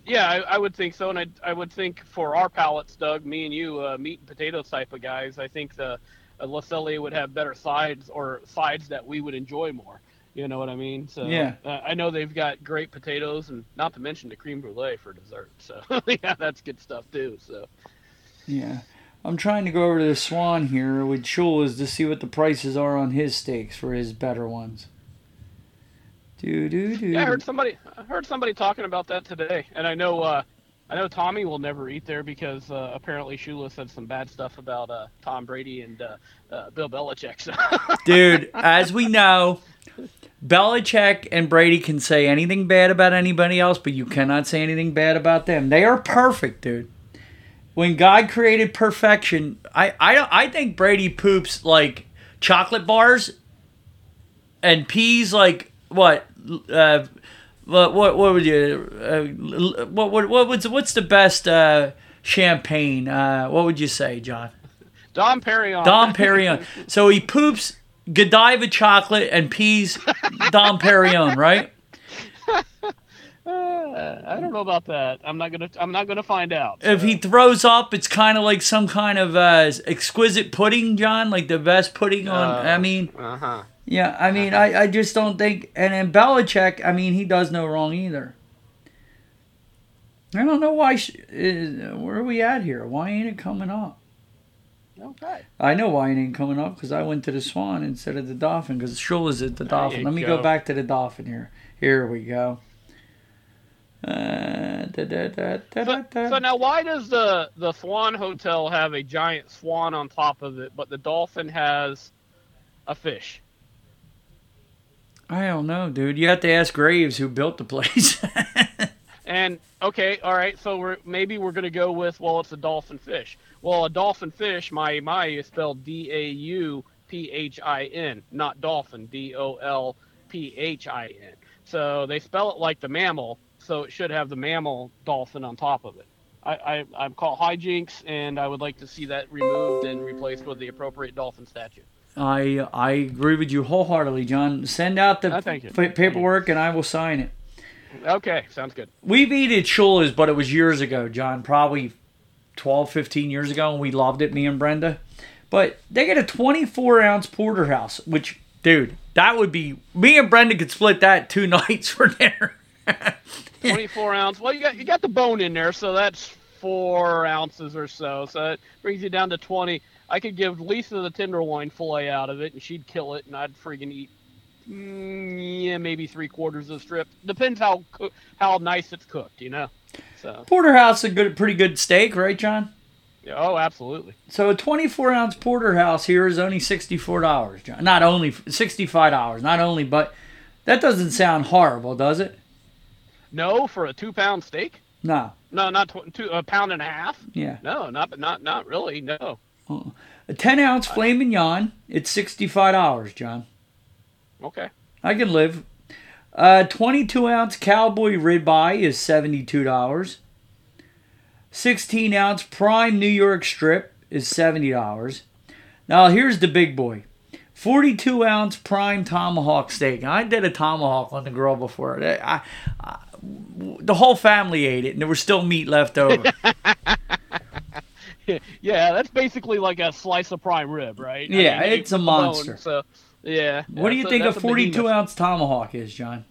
yeah, I, I, would think so, and I, I would think for our palates, Doug, me and you, uh, meat and potatoes type of guys, I think the uh, Le Cellier would have better sides or sides that we would enjoy more. You know what I mean? So yeah, uh, I know they've got great potatoes, and not to mention the cream brulee for dessert. So yeah, that's good stuff too. So yeah, I'm trying to go over to the Swan here with Shula's to see what the prices are on his steaks for his better ones. Do, do, do. Yeah, I heard somebody. I heard somebody talking about that today, and I know. Uh, I know Tommy will never eat there because uh, apparently Shula said some bad stuff about uh, Tom Brady and uh, uh, Bill Belichick. So. Dude, as we know, Belichick and Brady can say anything bad about anybody else, but you cannot say anything bad about them. They are perfect, dude. When God created perfection, I I, I think Brady poops like chocolate bars and peas like what uh, what what what would you uh, what what what what's what's the best uh, champagne? Uh, what would you say, John? Dom Perignon. Dom Perignon. so he poops Godiva chocolate and peas Dom Perignon, right? Uh, I don't know about that. I'm not gonna. I'm not gonna find out. So. If he throws up, it's kind of like some kind of uh, exquisite pudding, John. Like the best pudding on. I mean. Uh huh. Yeah, I mean, I, I just don't think. And then Belichick, I mean, he does no wrong either. I don't know why. uh, where are we at here? Why ain't it coming up? Okay. I know why it ain't coming up because I went to the Swan instead of the Dolphin because Shula's at the Dolphin. Let me go. go. back to the Dolphin here. Here we go. Uh, da, da, da, so, so, now, why does the the Swan Hotel have a giant swan on top of it, but the Dolphin has a fish? I don't know, dude. You have to ask Graves who built the place. and okay, all right. So we're maybe we're gonna go with well, it's a dolphin fish. Well, a dolphin fish, my my is spelled D A U P H I N, not dolphin, D O L P H I N. So they spell it like the mammal, so it should have the mammal dolphin on top of it. I, I, I'm called hijinks, and I would like to see that removed and replaced with the appropriate dolphin statue. I I agree with you wholeheartedly, John. Send out the oh, paperwork and I will sign it. Okay, sounds good. We've eaten at Shula's, but it was years ago, John. Probably 12, 15 years ago, and we loved it, me and Brenda. But they get a 24 ounce porterhouse, which, dude, that would be me and Brenda could split that two nights for dinner. 24 ounce. Well, you got you got the bone in there, so that's four ounces or so. So it brings you down to 20. I could give Lisa the tenderloin fillet out of it, and she'd kill it, and I'd freaking eat. Mm, yeah, maybe three quarters of the strip. Depends how how nice it's cooked, you know. So porterhouse is a good, pretty good steak, right, John? Yeah, oh, absolutely. So a 24 ounce porterhouse here is only 64 dollars, John. Not only 65 dollars, not only, but that doesn't sound horrible, does it? No, for a two pound steak. No. No, not tw- two, a pound and a half. Yeah. No, not not not really. No. A 10 ounce filet mignon, it's $65, John. Okay. I can live. Uh, 22 ounce cowboy ribeye is $72. 16 ounce prime New York strip is $70. Now, here's the big boy 42 ounce prime tomahawk steak. I did a tomahawk on the grill before. I, I, the whole family ate it, and there was still meat left over. yeah, that's basically like a slice of prime rib, right? I Yeah, mean, it's a bone, monster. so yeah. what do you think a 42 ounce tomahawk is, John?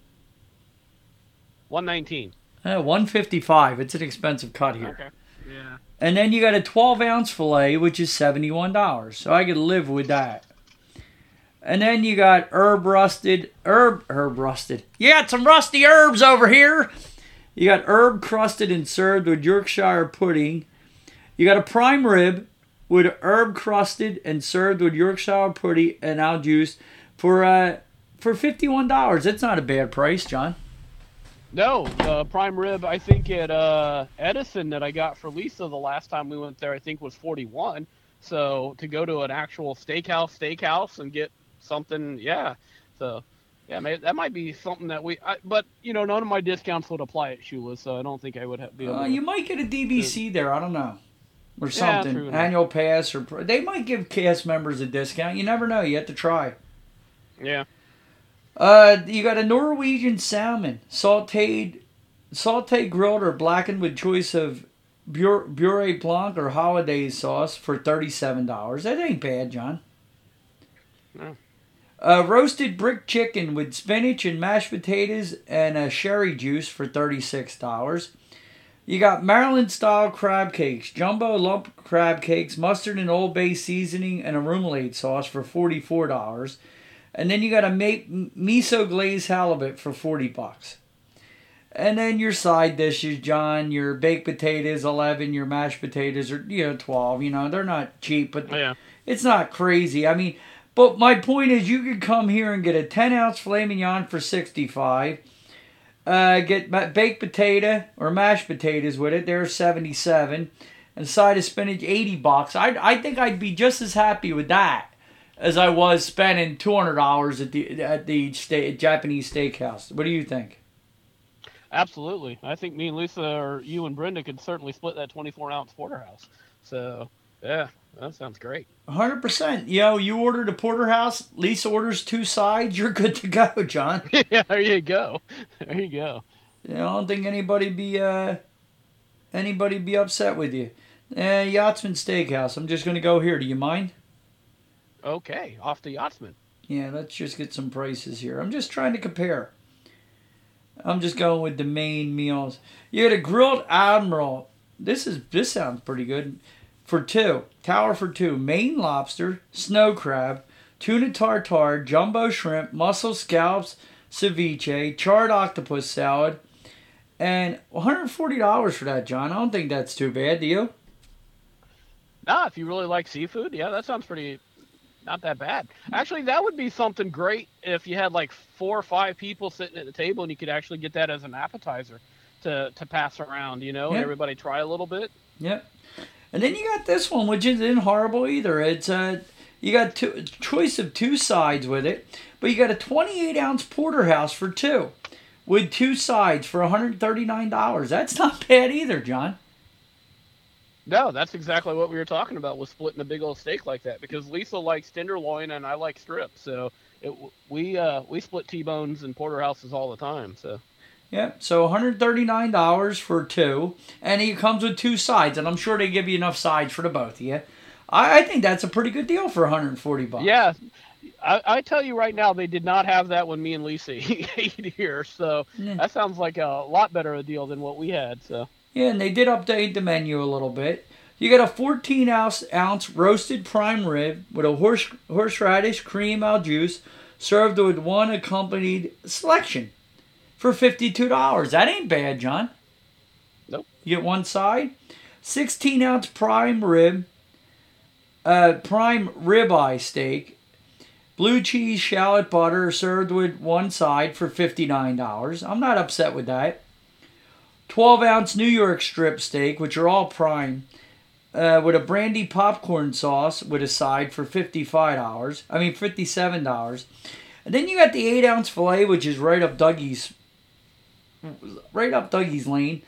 One nineteen. Uh, 155. It's an expensive cut here. Okay. Yeah. And then you got a 12 ounce filet, which is $71. So I could live with that. And then you got herb rusted, herb, herb rusted. You got some rusty herbs over here. You got herb crusted and served with Yorkshire pudding. You got a prime rib with herb crusted and served with Yorkshire pudding and au jus for uh for $51. That's not a bad price, John. No, uh, prime rib. I think at uh, Edison that I got for Lisa the last time we went there, I think was forty one. So to go to an actual steakhouse, steakhouse, and get something, yeah. So yeah, maybe, that might be something that we. I, but you know, none of my discounts would apply at Shula, so I don't think I would have, be able. Uh, to, you might get a DVC there. I don't know, or something. enough. Annual pass, or they might give cast members a discount. You never know. You have to try. yeah. Uh, you got a Norwegian salmon, sautéed, sauté grilled or blackened with choice of Beurre, Beurre Blanc or Holiday sauce for thirty-seven dollars. That ain't bad, John. No. Uh, roasted brick chicken with spinach and mashed potatoes and a sherry juice for thirty-six dollars. You got Maryland style crab cakes, jumbo lump crab cakes, mustard and Old Bay seasoning, and a remoulade sauce for forty-four dollars. And then you got a miso glazed halibut for forty bucks. And then your side dishes, John, your baked potatoes, eleven. Your mashed potatoes are you know twelve. You know they're not cheap, but Yeah. it's not crazy. I mean, but my point is, you could come here and get a ten ounce filet mignon for sixty five. Uh, get baked potato or mashed potatoes with it. They're seventy seven, and a side of spinach eighty bucks. I I think I'd be just as happy with that as I was spending two hundred dollars at the at the sta- Japanese steakhouse. What do you think? Absolutely. I think me and Lisa or you and Brenda could certainly split that 24 ounce porterhouse. So, yeah, that sounds great. Hundred percent. Yo, you ordered a porterhouse. Lisa orders two sides. You're good to go, John. yeah, there you go. There you go. I don't think anybody be uh anybody be upset with you. Eh, Yachtsman Steakhouse. I'm just gonna go here. Do you mind? Okay, off the Yachtsman. Yeah, let's just get some prices here. I'm just trying to compare. I'm just going with the main meals. You had a grilled admiral. This is this sounds pretty good. For two, tower for two, Maine lobster, snow crab, tuna tartare, jumbo shrimp, mussel scallops, ceviche, charred octopus salad, and $140 for that, John. I don't think that's too bad, do you? Nah, if you really like seafood, yeah, that sounds pretty not that bad. Actually, that would be something great if you had like four or five people sitting at the table and you could actually get that as an appetizer to to pass around, you know, and everybody try a little bit. Yep. And then you got this one, which isn't horrible either. It's uh, you got two choice of two sides with it, but you got a 28 ounce porterhouse for two, with two sides for 139 dollars. That's not bad either, John. No, that's exactly what we were talking about with splitting a big old steak like that because Lisa likes tenderloin and I like strip, so it, we uh, we split T-bones and porterhouses all the time. So Yep. So 139 dollars for two, and it comes with two sides, and I'm sure they give you enough sides for the both of you. I, I think that's a pretty good deal for 140 bucks. yeah, I, I tell you right now, they did not have that when me and Lisa ate here, so Yeah. that sounds like a lot better a deal than what we had. So Yeah, and they did update the menu a little bit. You got a 14 ounce ounce roasted prime rib with a horse horseradish cream au jus, served with one accompanied selection for $52. That ain't bad, John. Nope. You get one side. 16 ounce prime rib, uh, prime ribeye steak, blue cheese shallot butter served with one side for $59. I'm not upset with that. 12 ounce New York strip steak, which are all prime, uh, with a brandy popcorn sauce with a side for $55. I mean, $57. And then you got the 8 ounce filet, which is right up Dougie's, right up Dougie's lane.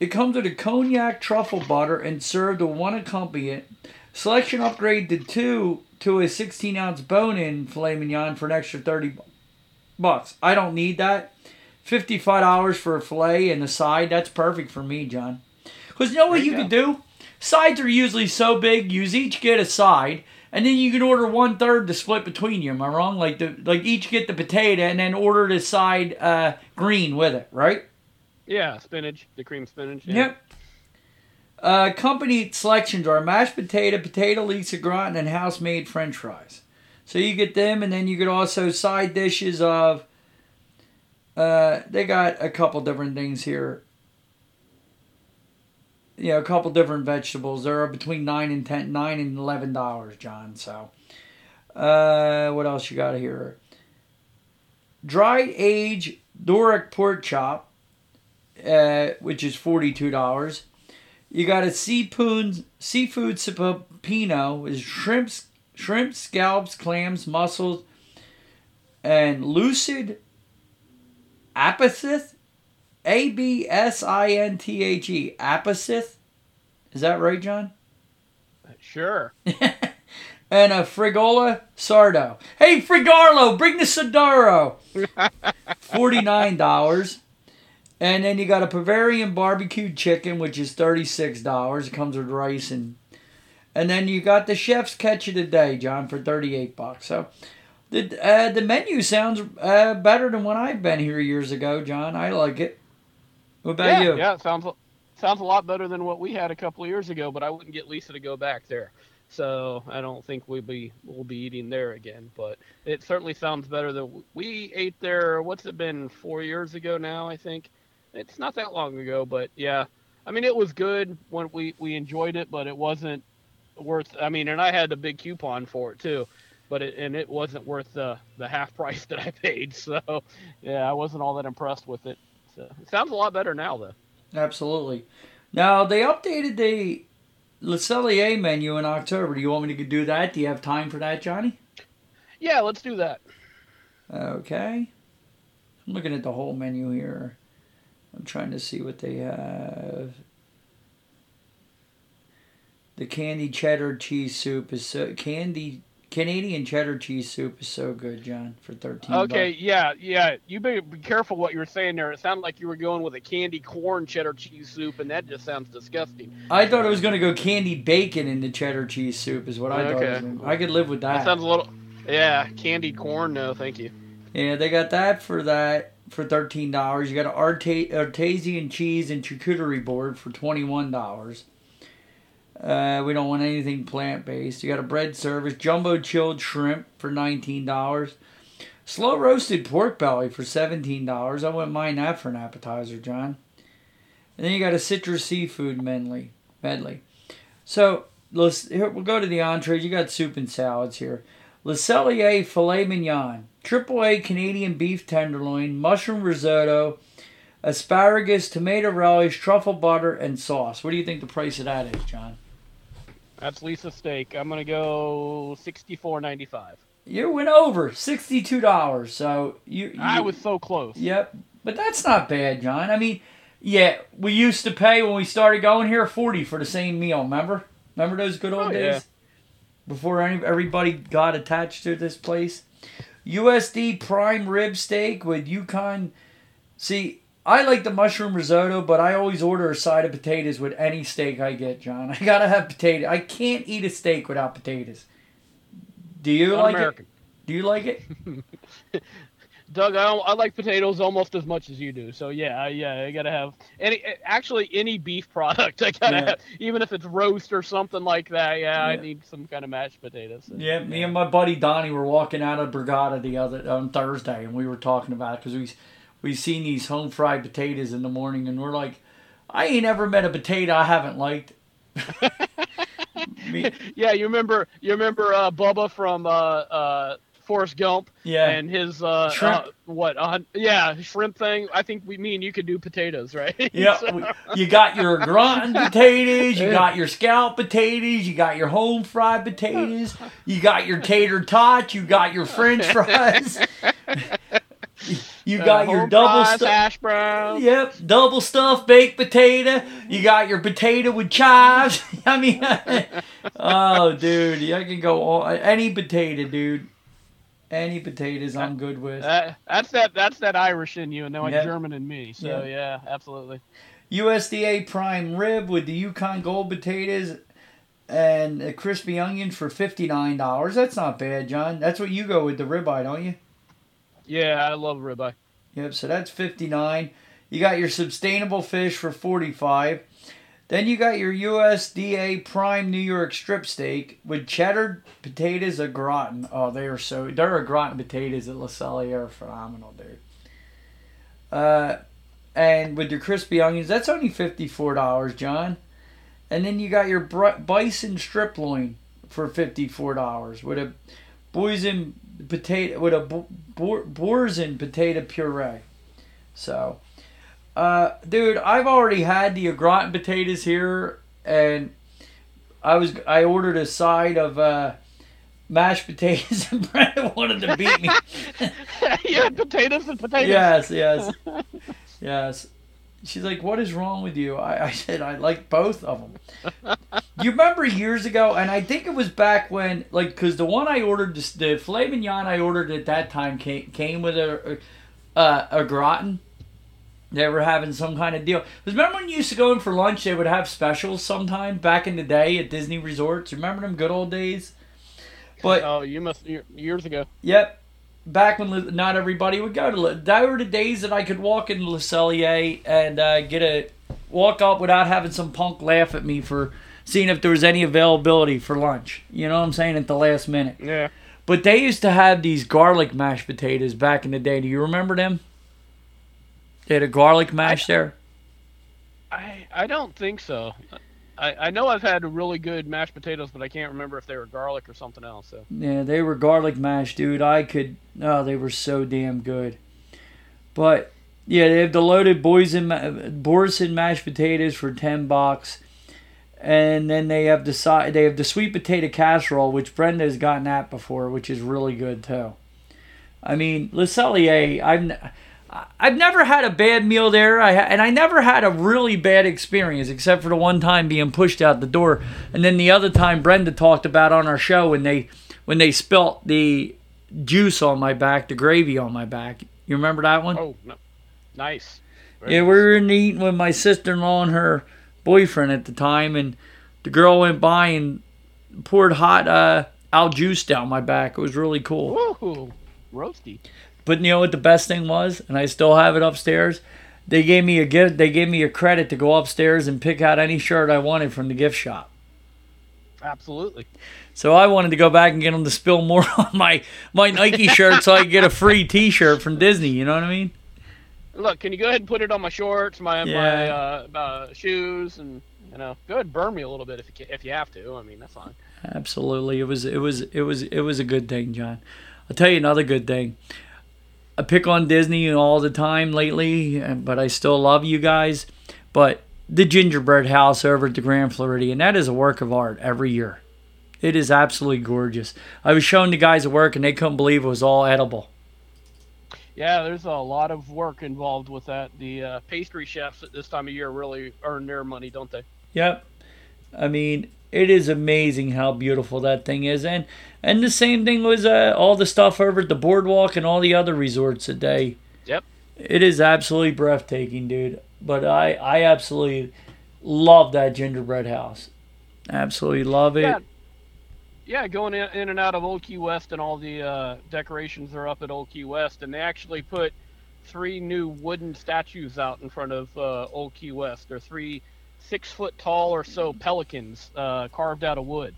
It comes with a cognac truffle butter and served with one accompaniment. Selection upgrade to two to a 16 ounce bone in filet mignon for an extra 30 bucks. I don't need that. fifty-five dollars for a fillet and a side. That's perfect for me, John. Because you know what There you, you could do? Sides are usually so big, you each get a side, and then you can order one third to split between you. Am I wrong? Like the like each get the potato and then order the side uh, green with it, right? Yeah, spinach, the cream spinach. Yeah. Yep. Uh, company selections are mashed potato, potato leeks au gratin, and house-made French fries. So you get them, and then you get also side dishes of. Uh, they got a couple different things here. Yeah, a couple different vegetables. They're between nine and ten, nine and eleven dollars, John. So, uh, what else you got here? Dry age Duroc pork chop, uh, which is forty-two dollars. You got a seafood seafood cioppino with shrimps, shrimp scallops, clams, mussels, and lucid apacith, A B S I N T H E apacith. Is that right, John? Sure. and a frigola sardo. Hey, Frigarlo, bring the. Forty-nine dollars. And then you got a Bavarian barbecued chicken, which is thirty-six dollars. It comes with rice and and then you got the chef's catch of the day, John, for thirty-eight bucks. So the uh, the menu sounds uh, better than when I've been here years ago, John. I like it. What about yeah, you? yeah, sounds sounds a lot better than what we had a couple of years ago. But I wouldn't get Lisa to go back there, so I don't think we'll be we'll be eating there again. But it certainly sounds better than we ate there. What's it been? Four years ago now, I think. It's not that long ago, but yeah. I mean, it was good when we we enjoyed it, but it wasn't worth. I mean, and I had a big coupon for it too. But it, and it wasn't worth the, the half price that I paid. So, yeah, I wasn't all that impressed with it. So, it sounds a lot better now, though. Absolutely. Now they updated the Le Cellier menu in October. Do you want me to do that? Do you have time for that, Johnny? Yeah, let's do that. Okay. I'm looking at the whole menu here. I'm trying to see what they have. The candy cheddar cheese soup is so candy Canadian cheddar cheese soup is so good, John, for thirteen. Okay, bucks. yeah, yeah. You better be careful what you were saying there. It sounded like you were going with a candy corn cheddar cheese soup, and that just sounds disgusting. I thought it was gonna go candy bacon in the cheddar cheese soup. Is what I thought. It was Okay. gonna- I could live with That that. sounds a little. Yeah, candied corn. No, thank you. Yeah, they got that for that for thirteen dollars. You got an Arte- artesian cheese and charcuterie board for twenty one dollars. Uh, we don't want anything plant based. You got a bread service, jumbo chilled shrimp for nineteen dollars, slow roasted pork belly for seventeen dollars. I wouldn't mind that for an appetizer, John. And then you got a citrus seafood medley. Medley. So let's here, we'll go to the entrees. You got soup and salads here. Le Cellier filet mignon, triple A Canadian beef tenderloin, mushroom risotto, asparagus, tomato relish, truffle butter, and sauce. What do you think the price of that is, John? That's Lisa's steak. I'm gonna go sixty-four ninety-five. You went over sixty-two dollars. So you, you I was so close. Yep, but that's not bad, John. I mean, yeah, we used to pay when we started going here forty for the same meal. Remember? Remember those good old Oh, days? yeah. Before any, everybody got attached to this place. USD prime rib steak with Yukon. See, I like the mushroom risotto, but I always order a side of potatoes with any steak I get, John. I gotta have potato. I can't eat a steak without potatoes. Do you like Un-American. it? Do you like it? Doug, I, don't- I like potatoes almost as much as you do. So yeah, I- yeah, I gotta have any. Actually, any beef product, I gotta Yeah. have, even if it's roast or something like that. Yeah, I need some kind of mashed potatoes. Yeah, me and my buddy Donnie were walking out of Brigada the other on Thursday, and we were talking about it because we we seen these home fried potatoes in the morning, and we're like, I ain't ever met a potato I haven't liked. Me, Yeah, you remember you remember uh, Bubba from uh, uh, Forrest Gump yeah, and his uh, Shrimp. uh, what? Uh, yeah, shrimp thing. I think we, mean you could do potatoes, right? yeah. So- You got your gratin potatoes, you got your scallop potatoes, you got your home fried potatoes, you got your tater tots, you got your French fries, you got your double stuff. hash brown. Yep, double stuffed baked potato. You got your potato with chives. I mean, oh, dude, I can go all any potato, dude. Any potatoes I'm good with. That, that's that that's that Irish in you, and then like Yeah. German in me. So Yeah. yeah, absolutely. USDA prime rib with the Yukon Gold potatoes and a crispy onion for $59. That's not bad, John. That's what you go with the ribeye, don't you? Yeah, I love ribeye. Yep, so that's 59. You got your sustainable fish for 45. Then you got your USDA prime New York strip steak with cheddar potatoes au gratin. Oh, they are so they're au gratin potatoes at Le Cellier are phenomenal, dude. Uh, and with your crispy onions, that's only fifty-four dollars, John. And then you got your bison strip loin for fifty-four dollars with a boysen potato with a bo- bo- boursin potato puree. So, uh, dude, I've already had the gratin potatoes here, and I was I ordered a side of uh, mashed potatoes, and Brenda wanted to beat me. you had potatoes and potatoes. yes, yes, yes. She's like, "What is wrong with you?" I, I said, "I like both of them." you remember years ago, and I think it was back when, like, because the one I ordered, the, the filet mignon I ordered at that time came, came with a a, a, gratin. They were having some kind of deal. 'Cause remember when you used to go in for lunch? They would have specials sometime back in the day at Disney resorts. Remember them good old days? But Oh, you must years ago. Yep. Back when not everybody would go to, that were the days that I could walk into Le Cellier and uh, get a walk up without having some punk laugh at me for seeing if there was any availability for lunch. You know what I'm saying? At the last minute. Yeah. But they used to have these garlic mashed potatoes back in the day. Do you remember them? They had a garlic mash there. I I don't think so. I, I know I've had really good mashed potatoes, but I can't remember if they were garlic or something else. So Yeah, they were garlic mash, dude. I could. Oh, they were so damn good. But yeah, they have the loaded boysen ma- Boursin mashed potatoes for ten bucks, and then they have the side. They have the sweet potato casserole, which Brenda has gotten at before, which is really good too. I mean, Le Cellier, I've. I've never had a bad meal there, I ha- and I never had a really bad experience, except for the one time being pushed out the door, and then the other time Brenda talked about on our show when they when they spilt the juice on my back, the gravy on my back. You remember that one? oh no, nice. Very yeah, we were in eating with my sister-in-law and her boyfriend at the time, and the girl went by and poured hot uh, au jus down my back. It was really cool. Woo, roasty. But you know what the best thing was, and I still have it upstairs. They gave me a gift. They gave me a credit to go upstairs and pick out any shirt I wanted from the gift shop. Absolutely. So I wanted to go back and get them to spill more on my my Nike shirt so I could get a free T-shirt from Disney. You know what I mean? Look, can you go ahead and put it on my shorts, my my uh, uh, shoes, and you know, go ahead and burn me a little bit if you can, if you have to. I mean, that's fine. Absolutely. It was it was it was it was a good thing, John. I'll tell you another good thing. I pick on Disney all the time lately, but I still love you guys. But the gingerbread house over at the Grand Floridian, that is a work of art every year. It is absolutely gorgeous. I was showing the guys at work and they couldn't believe it was all edible. Yeah, there's a lot of work involved with that. The uh, pastry chefs at this time of year really earn their money, don't they? Yep. I mean, it is amazing how beautiful that thing is, and and the same thing was uh, all the stuff over at the boardwalk and all the other resorts today. Yep. It is absolutely breathtaking, dude. But I I absolutely love that gingerbread house. Absolutely love it. Yeah. Yeah, going in, in and out of Old Key West and all the uh, decorations are up at Old Key West, and they actually put three new wooden statues out in front of uh, Old Key West. They're three six foot tall or so pelicans uh, carved out of wood,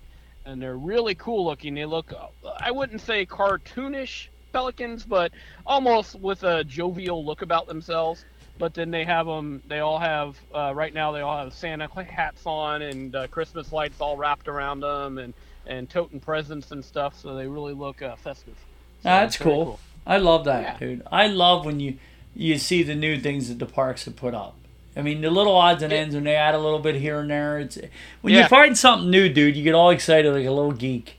and they're really cool looking. They look, I wouldn't say cartoonish pelicans, but almost with a jovial look about themselves. But then they have them. They all have uh, right now. They all have Santa hats on and uh, Christmas lights all wrapped around them, and and toting presents and stuff. So they really look uh, festive. So That's it's very cool. I love that, Yeah. dude. I love when you you see the new things that the parks have put up. I mean, the little odds and ends when they add a little bit here and there. It's when you find something new, dude. You get all excited like a little geek.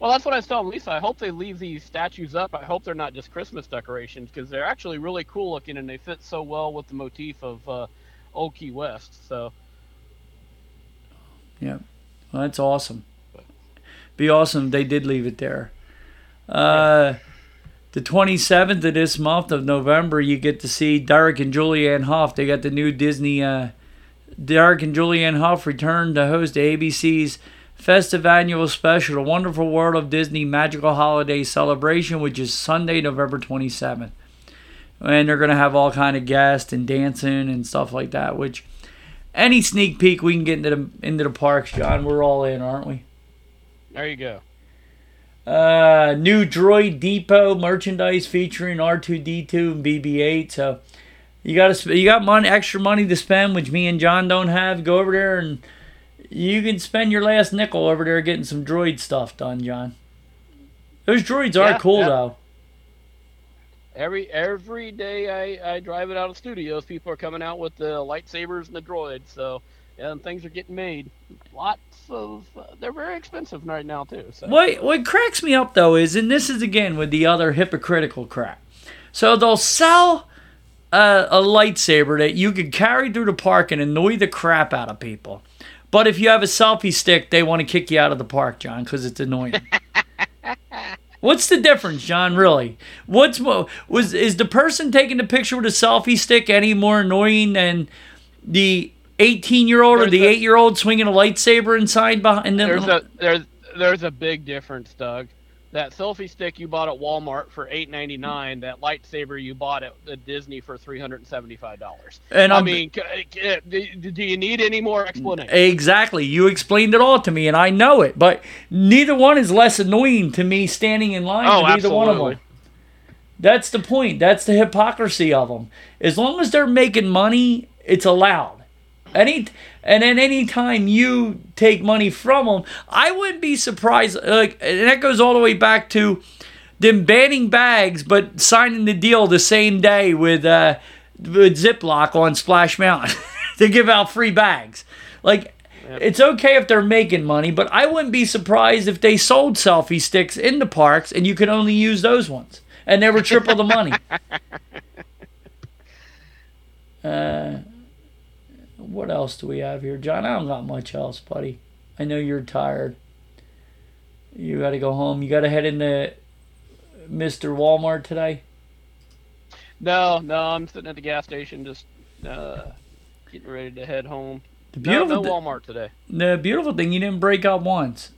Well, that's what I was telling Lisa. I hope they leave these statues up. I hope they're not just Christmas decorations because they're actually really cool looking and they fit so well with the motif of uh, Old Key West. So Yeah, well, that's awesome. Be awesome. They did leave it there. Uh, the 27th of this month of November, you get to see Derek and Julianne Hough. They got the new Disney. Uh, Derek and Julianne Hough return to host ABC's festive annual special, The Wonderful World of Disney Magical Holiday Celebration, which is Sunday, November 27th. And they're going to have all kind of guests and dancing and stuff like that, which any sneak peek we can get into the, into the parks, John, we're all in, aren't we? There you go. Uh, new Droid Depot merchandise featuring R2D2 and BB-8. So you got to you got money, extra money to spend, which me and John don't have. Go over there and you can spend your last nickel over there getting some droid stuff done, John. Those droids are cool yeah. though. Every every day I, I drive it out of studios, people are coming out with the lightsabers and the droids. So yeah, and things are getting made. Lots of uh, they're very expensive right now too. So What what cracks me up though is, and this is again with the other hypocritical crap. So they'll sell a, a lightsaber that you could carry through the park and annoy the crap out of people. But if you have a selfie stick, they want to kick you out of the park, John, because it's annoying. What's the difference, John? Really? What's was is the person taking the picture with a selfie stick any more annoying than the 18 year old or the 8 year old swinging a lightsaber inside behind? them? there's a there's there's a big difference, Doug. That selfie stick you bought at Walmart for eight ninety nine. That lightsaber you bought at, at Disney for three hundred and seventy five dollars. And I I'm- mean, c- eh, do you need any more explanation? Exactly. You explained it all to me, and I know it. But neither one is less annoying to me standing in line Oh, with either one of them. That's the point. That's the hypocrisy of them. As long as they're making money, it's allowed. Any and then any time you take money from them, I wouldn't be surprised. Like, and that goes all the way back to them banning bags, but signing the deal the same day with uh, with Ziploc on Splash Mountain to give out free bags. Like, it's okay if they're making money, but I wouldn't be surprised if they sold selfie sticks in the parks and you could only use those ones, and they were triple the money. Uh, what else do we have here, John? I don't got much else, buddy. I know you're tired. You got to go home. You got to head into Mr. Walmart today. No, no, I'm sitting at the gas station just uh, getting ready to head home. The No, beautiful, no thi- Walmart today. the beautiful thing, you didn't break up once.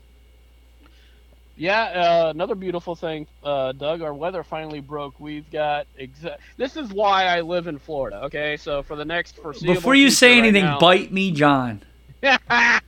Yeah, uh, another beautiful thing, uh, Doug. Our weather finally broke. We've got exact. This is why I live in Florida. Okay, so for the next foreseeable. Before you say future right anything, now- bite me, John. uh,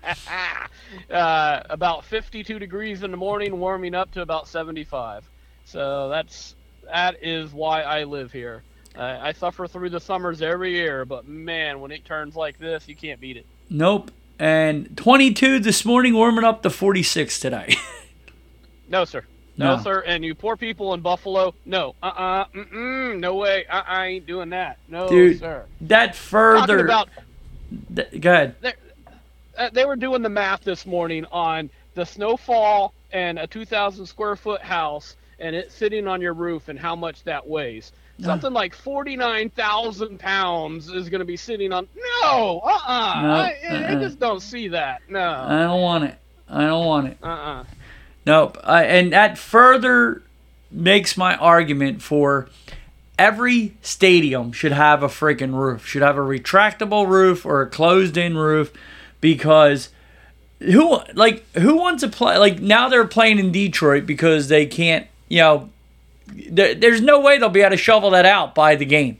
about 52 degrees in the morning, warming up to about 75. So that's that is why I live here. I suffer through the summers every year, but man, when it turns like this, you can't beat it. Nope. And 22 this morning, warming up to 46 today. No, sir. No, No. sir. And you poor people in Buffalo, no. Uh-uh. Mm-mm. No way. I, I ain't doing that. No, Dude, sir. that further. Talking about th- go ahead. uh, they were doing the math this morning on the snowfall and a 2,000 square foot house and it sitting on your roof and how much that weighs. Something like 49,000 pounds is going to be sitting on. No, uh uh No, I, I uh-uh. just don't see that. No, I don't want it. I don't want it. uh uh Nope. I, and that further makes my argument for every stadium should have a freaking roof, should have a retractable roof or a closed in roof because who like who wants to play like now they're playing in Detroit because they can't, you know, there, there's no way they'll be able to shovel that out by the game.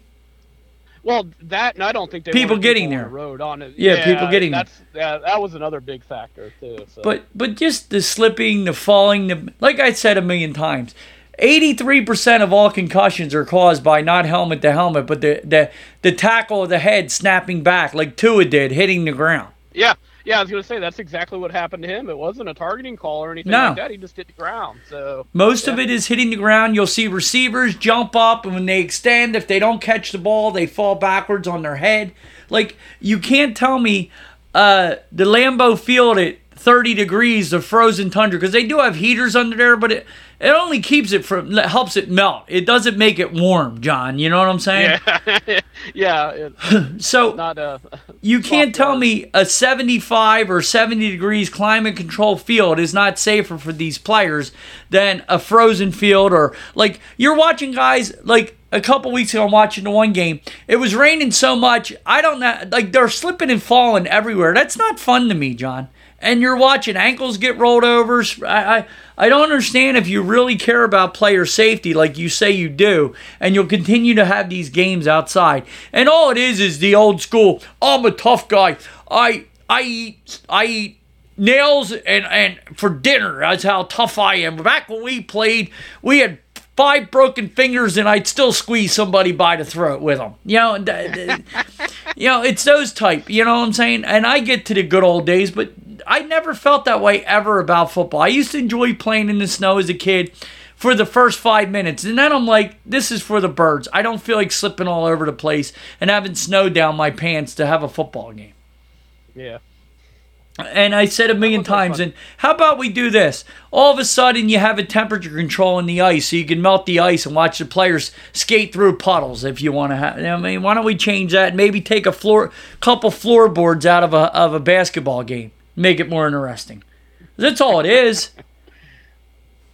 Well, that and I don't think they People getting on there. the road on it. Yeah, people getting there. that's, Yeah, that was another big factor too. So. But but just the slipping, the falling, the like I said a million times, eighty three percent of all concussions are caused by not helmet to helmet, but the the the tackle of the head snapping back like Tua did, hitting the ground. Yeah, yeah, I was gonna say that's exactly what happened to him. It wasn't a targeting call or anything No. like that. He just hit the ground. So Most of it is hitting the ground. You'll see receivers jump up, and when they extend, if they don't catch the ball, they fall backwards on their head. Like you can't tell me uh, the Lambeau Field at 30 degrees of frozen tundra because they do have heaters under there, but it, it only keeps it from helps it melt. It doesn't make it warm, John. You know what I'm saying? Yeah, yeah. So not a. you can't tell water. me a 75 or 70 degrees climate control field is not safer for these players than a frozen field or like you're watching guys like a couple weeks ago I'm watching the one game. It was raining so much. I don't know like they're slipping and falling everywhere. That's not fun to me, John. And you're watching ankles get rolled over. I, I I don't understand if you really care about player safety like you say you do, and you'll continue to have these games outside. And all it is is the old school. I'm a tough guy. I I eat I eat nails and and for dinner. That's how tough I am. Back when we played, we had five broken fingers, and I'd still squeeze somebody by the throat with them. You know, you know, it's those type. You know what I'm saying? And I get to the good old days, but I never felt that way ever about football. I used to enjoy playing in the snow as a kid for the first five minutes. And then I'm like, this is for the birds. I don't feel like slipping all over the place and having snow down my pants to have a football game. Yeah. And I said a million times, and how about we do this? All of a sudden, you have a temperature control in the ice, so you can melt the ice and watch the players skate through puddles if you want to have. I mean, why don't we change that? and Maybe take a floor, couple floorboards out of a of a basketball game, make it more interesting. That's all it is.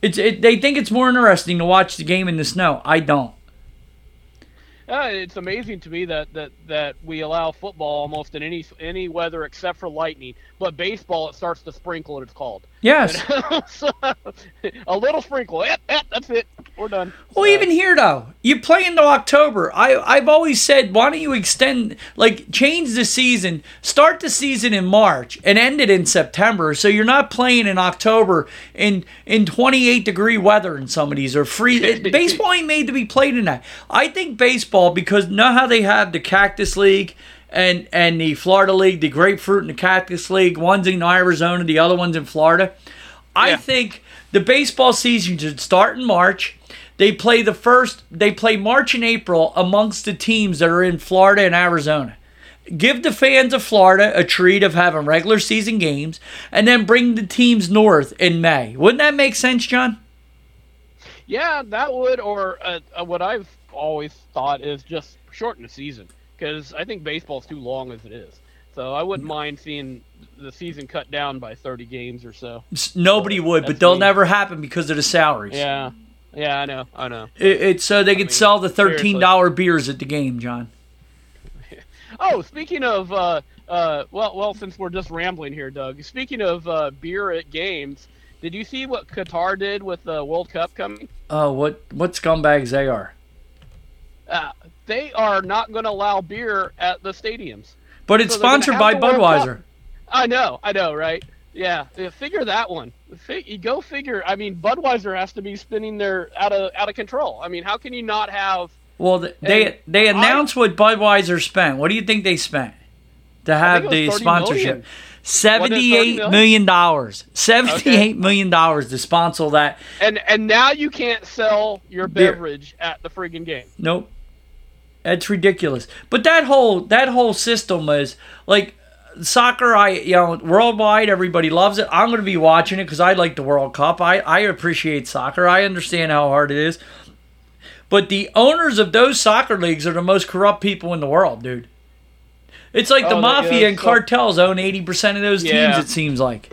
It's it, they think it's more interesting to watch the game in the snow. I don't. Uh, it's amazing to me that, that, that we allow football almost in any any weather except for lightning, but baseball it starts to sprinkle and it's called. Yes. So, a little sprinkle. Eh, eh, that's it. We're done. Well, So, even here though, you play into October. I I've always said, why don't you extend, like, change the season, start the season in March and end it in September, so you're not playing in October in in 28 degree weather in some of these or free. baseball ain't made to be played in that. I think baseball because know how they have the Cactus League. And, and the Florida League, the Grapefruit and the Cactus League, one's in Arizona, the other one's in Florida. I Yeah. think the baseball season should start in March. They play the first, they play March and April amongst the teams that are in Florida and Arizona. Give the fans of Florida a treat of having regular season games and then bring the teams north in May. Wouldn't that make sense, John? Yeah, that would, or uh, uh, what I've always thought is just shorten the season because I think baseball's too long as it is. So I wouldn't mind seeing the season cut down by 30 games or so. Nobody would, but they'll me. never happen because of the salaries. Yeah, yeah, I know, I know. It, it's so they could mean, sell the $13 beers at the game, John. Oh, speaking of, uh, uh, well, well, since we're just rambling here, Doug. Speaking of uh, beer at games, did you see what Qatar did with the World Cup coming? Oh, what what scumbags they are. Uh, they are not going to allow beer at the stadiums. But it's So sponsored by the World Cup. Budweiser. I know, I know, right? Yeah, figure that one. Go figure. I mean, Budweiser has to be spinning their out of out of control. I mean, how can you not have? Well, th- they they I- announced what Budweiser spent. What do you think they spent to have the sponsorship? million. Seventy-eight million? million dollars. Seventy-eight million dollars to sponsor that. And and now you can't sell your Beer. beverage at the friggin' game. Nope, that's ridiculous. But that whole that whole system is like soccer. I you know worldwide, everybody loves it. I'm going to be watching it because I like the World Cup. I I appreciate soccer. I understand how hard it is. But the owners of those soccer leagues are the most corrupt people in the world, dude. It's like the Oh, they- mafia yeah, and so- cartels own 80% of those Yeah. teams, it seems like.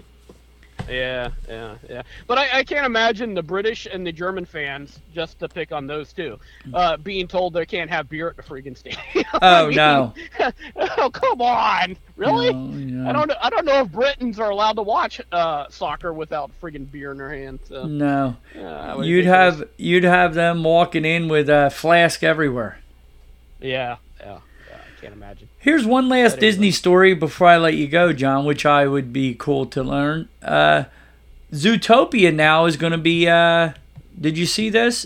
Yeah, yeah, yeah. But I, I can't imagine the British and the German fans, just to pick on those two, uh, being told they can't have beer at the freaking stadium. I Oh, mean, no. oh, come on! Really? No, I don't. I don't know if Britons are allowed to watch uh, soccer without friggin' beer in their hand. So, No. yeah, You'd have you'd have them walking in with a flask everywhere. Yeah, yeah, yeah. I can't imagine. Here's one last But Disney anyway. story before I let you go, John, which I would be cool to learn. Uh, Zootopia now is going to be. Uh, did you see this?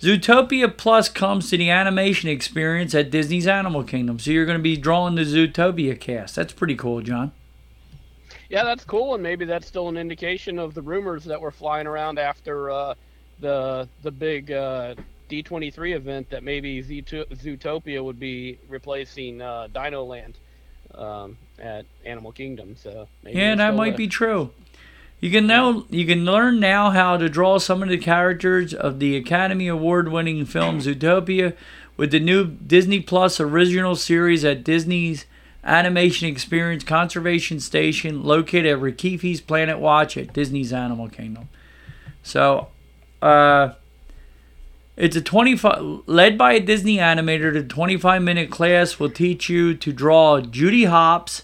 Zootopia Plus comes to the animation experience at Disney's Animal Kingdom. So you're going to be drawing the Zootopia cast. That's pretty cool, John. Yeah, that's cool, and maybe that's still an indication of the rumors that were flying around after uh, the the big uh, D23 event that maybe Zootopia would be replacing uh, Dino Land. Um, at Animal Kingdom. So yeah, that might be true. You can now you can learn now how to draw some of the characters of the Academy Award winning film Zootopia with the new Disney Plus original series at Disney's Animation Experience Conservation Station located at Rafiki's Planet Watch at Disney's Animal Kingdom. So, uh, it's a 25 led by a Disney animator. The 25 minute class will teach you to draw Judy Hopps,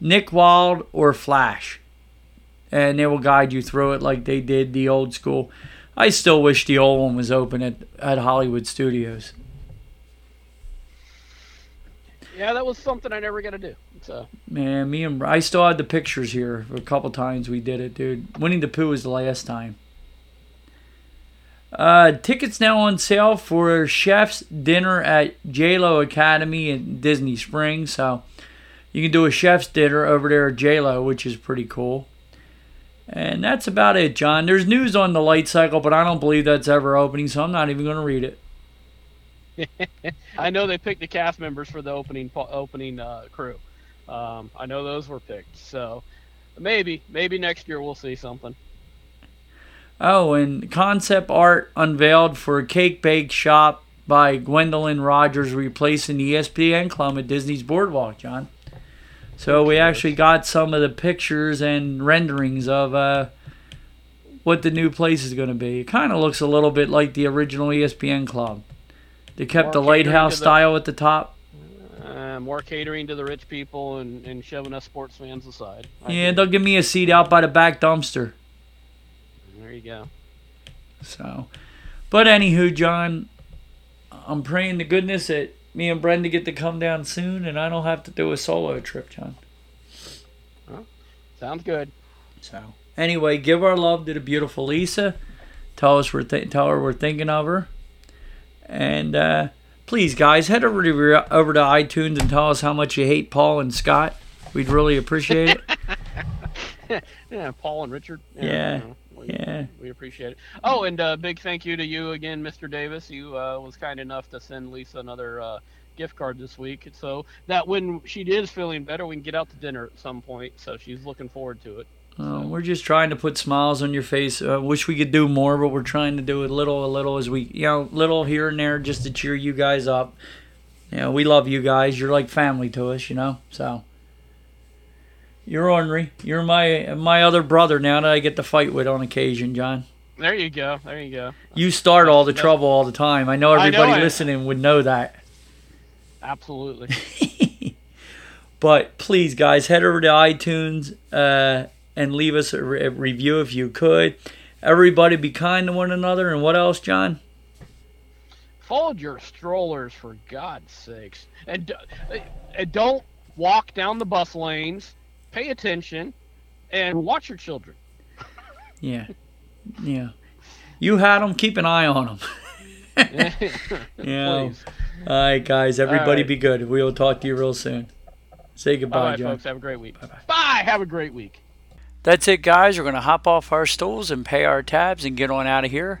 Nick Wilde, or Flash and they will guide you through it like they did the old school. I still wish the old one was open at, at Hollywood Studios. Yeah, that was something I never got to do. So man, me and I still had the pictures here. A couple times we did it, dude. Winnie the Pooh was the last time. Uh, tickets now on sale for Chef's Dinner at JLo Academy in Disney Springs. So you can do a chef's dinner over there at JLo, which is pretty cool. And that's about it, John. There's news on the light cycle, but I don't believe that's ever opening, so I'm not even going to read it. I know they picked the cast members for the opening opening uh, crew. Um, I know those were picked, so maybe maybe next year we'll see something. Oh, and concept art unveiled for a Cake Bake Shop by Gwendolyn Rogers replacing the ESPN Club at Disney's Boardwalk, John. So we actually got some of the pictures and renderings of uh, what the new place is going to be. It kind of looks a little bit like the original ESPN club. They kept more the lighthouse the, style at the top. Uh, more catering to the rich people and, and shoving us sports fans aside. I yeah, they'll give me a seat out by the back dumpster. There you go. So, but anywho, John, I'm praying to goodness that me and Brenda get to come down soon, and I don't have to do a solo trip, John. Well, sounds good. So anyway, give our love to the beautiful Lisa. Tell us we're th- tell her we're thinking of her, and uh, please, guys, head over to over to iTunes and tell us how much you hate Paul and Scott. We'd really appreciate it. yeah, Paul and Richard. Yeah. yeah. We, yeah. We appreciate it. Oh, and uh, big thank you to you again, Mr. Davis. You uh, was kind enough to send Lisa another uh, gift card this week, so that when she is feeling better, we can get out to dinner at some point. So she's looking forward to it. Uh, we're just trying to put smiles on your face. I uh, wish we could do more, but we're trying to do it little a little as we, you know, little here and there just to cheer you guys up. You know, we love you guys. You're like family to us, you know. So you're ornery. You're my my other brother now that I get to fight with on occasion, John. There you go. There you go. You start all the trouble all the time. I know everybody I know listening would know that. Absolutely. but please, guys, head over to iTunes uh, and leave us a, re- a review if you could. Everybody be kind to one another. And what else, John? Fold your strollers for God's sakes, and, and don't walk down the bus lanes pay attention, and watch your children. yeah, yeah. You had them. Keep an eye on them. yeah. Please. All right, guys. Everybody right. be good. We will talk to you real soon. Say goodbye, All right, John. folks. Have a great week. Bye-bye. Bye. Have a great week. That's it, guys. We're going to hop off our stools and pay our tabs and get on out of here.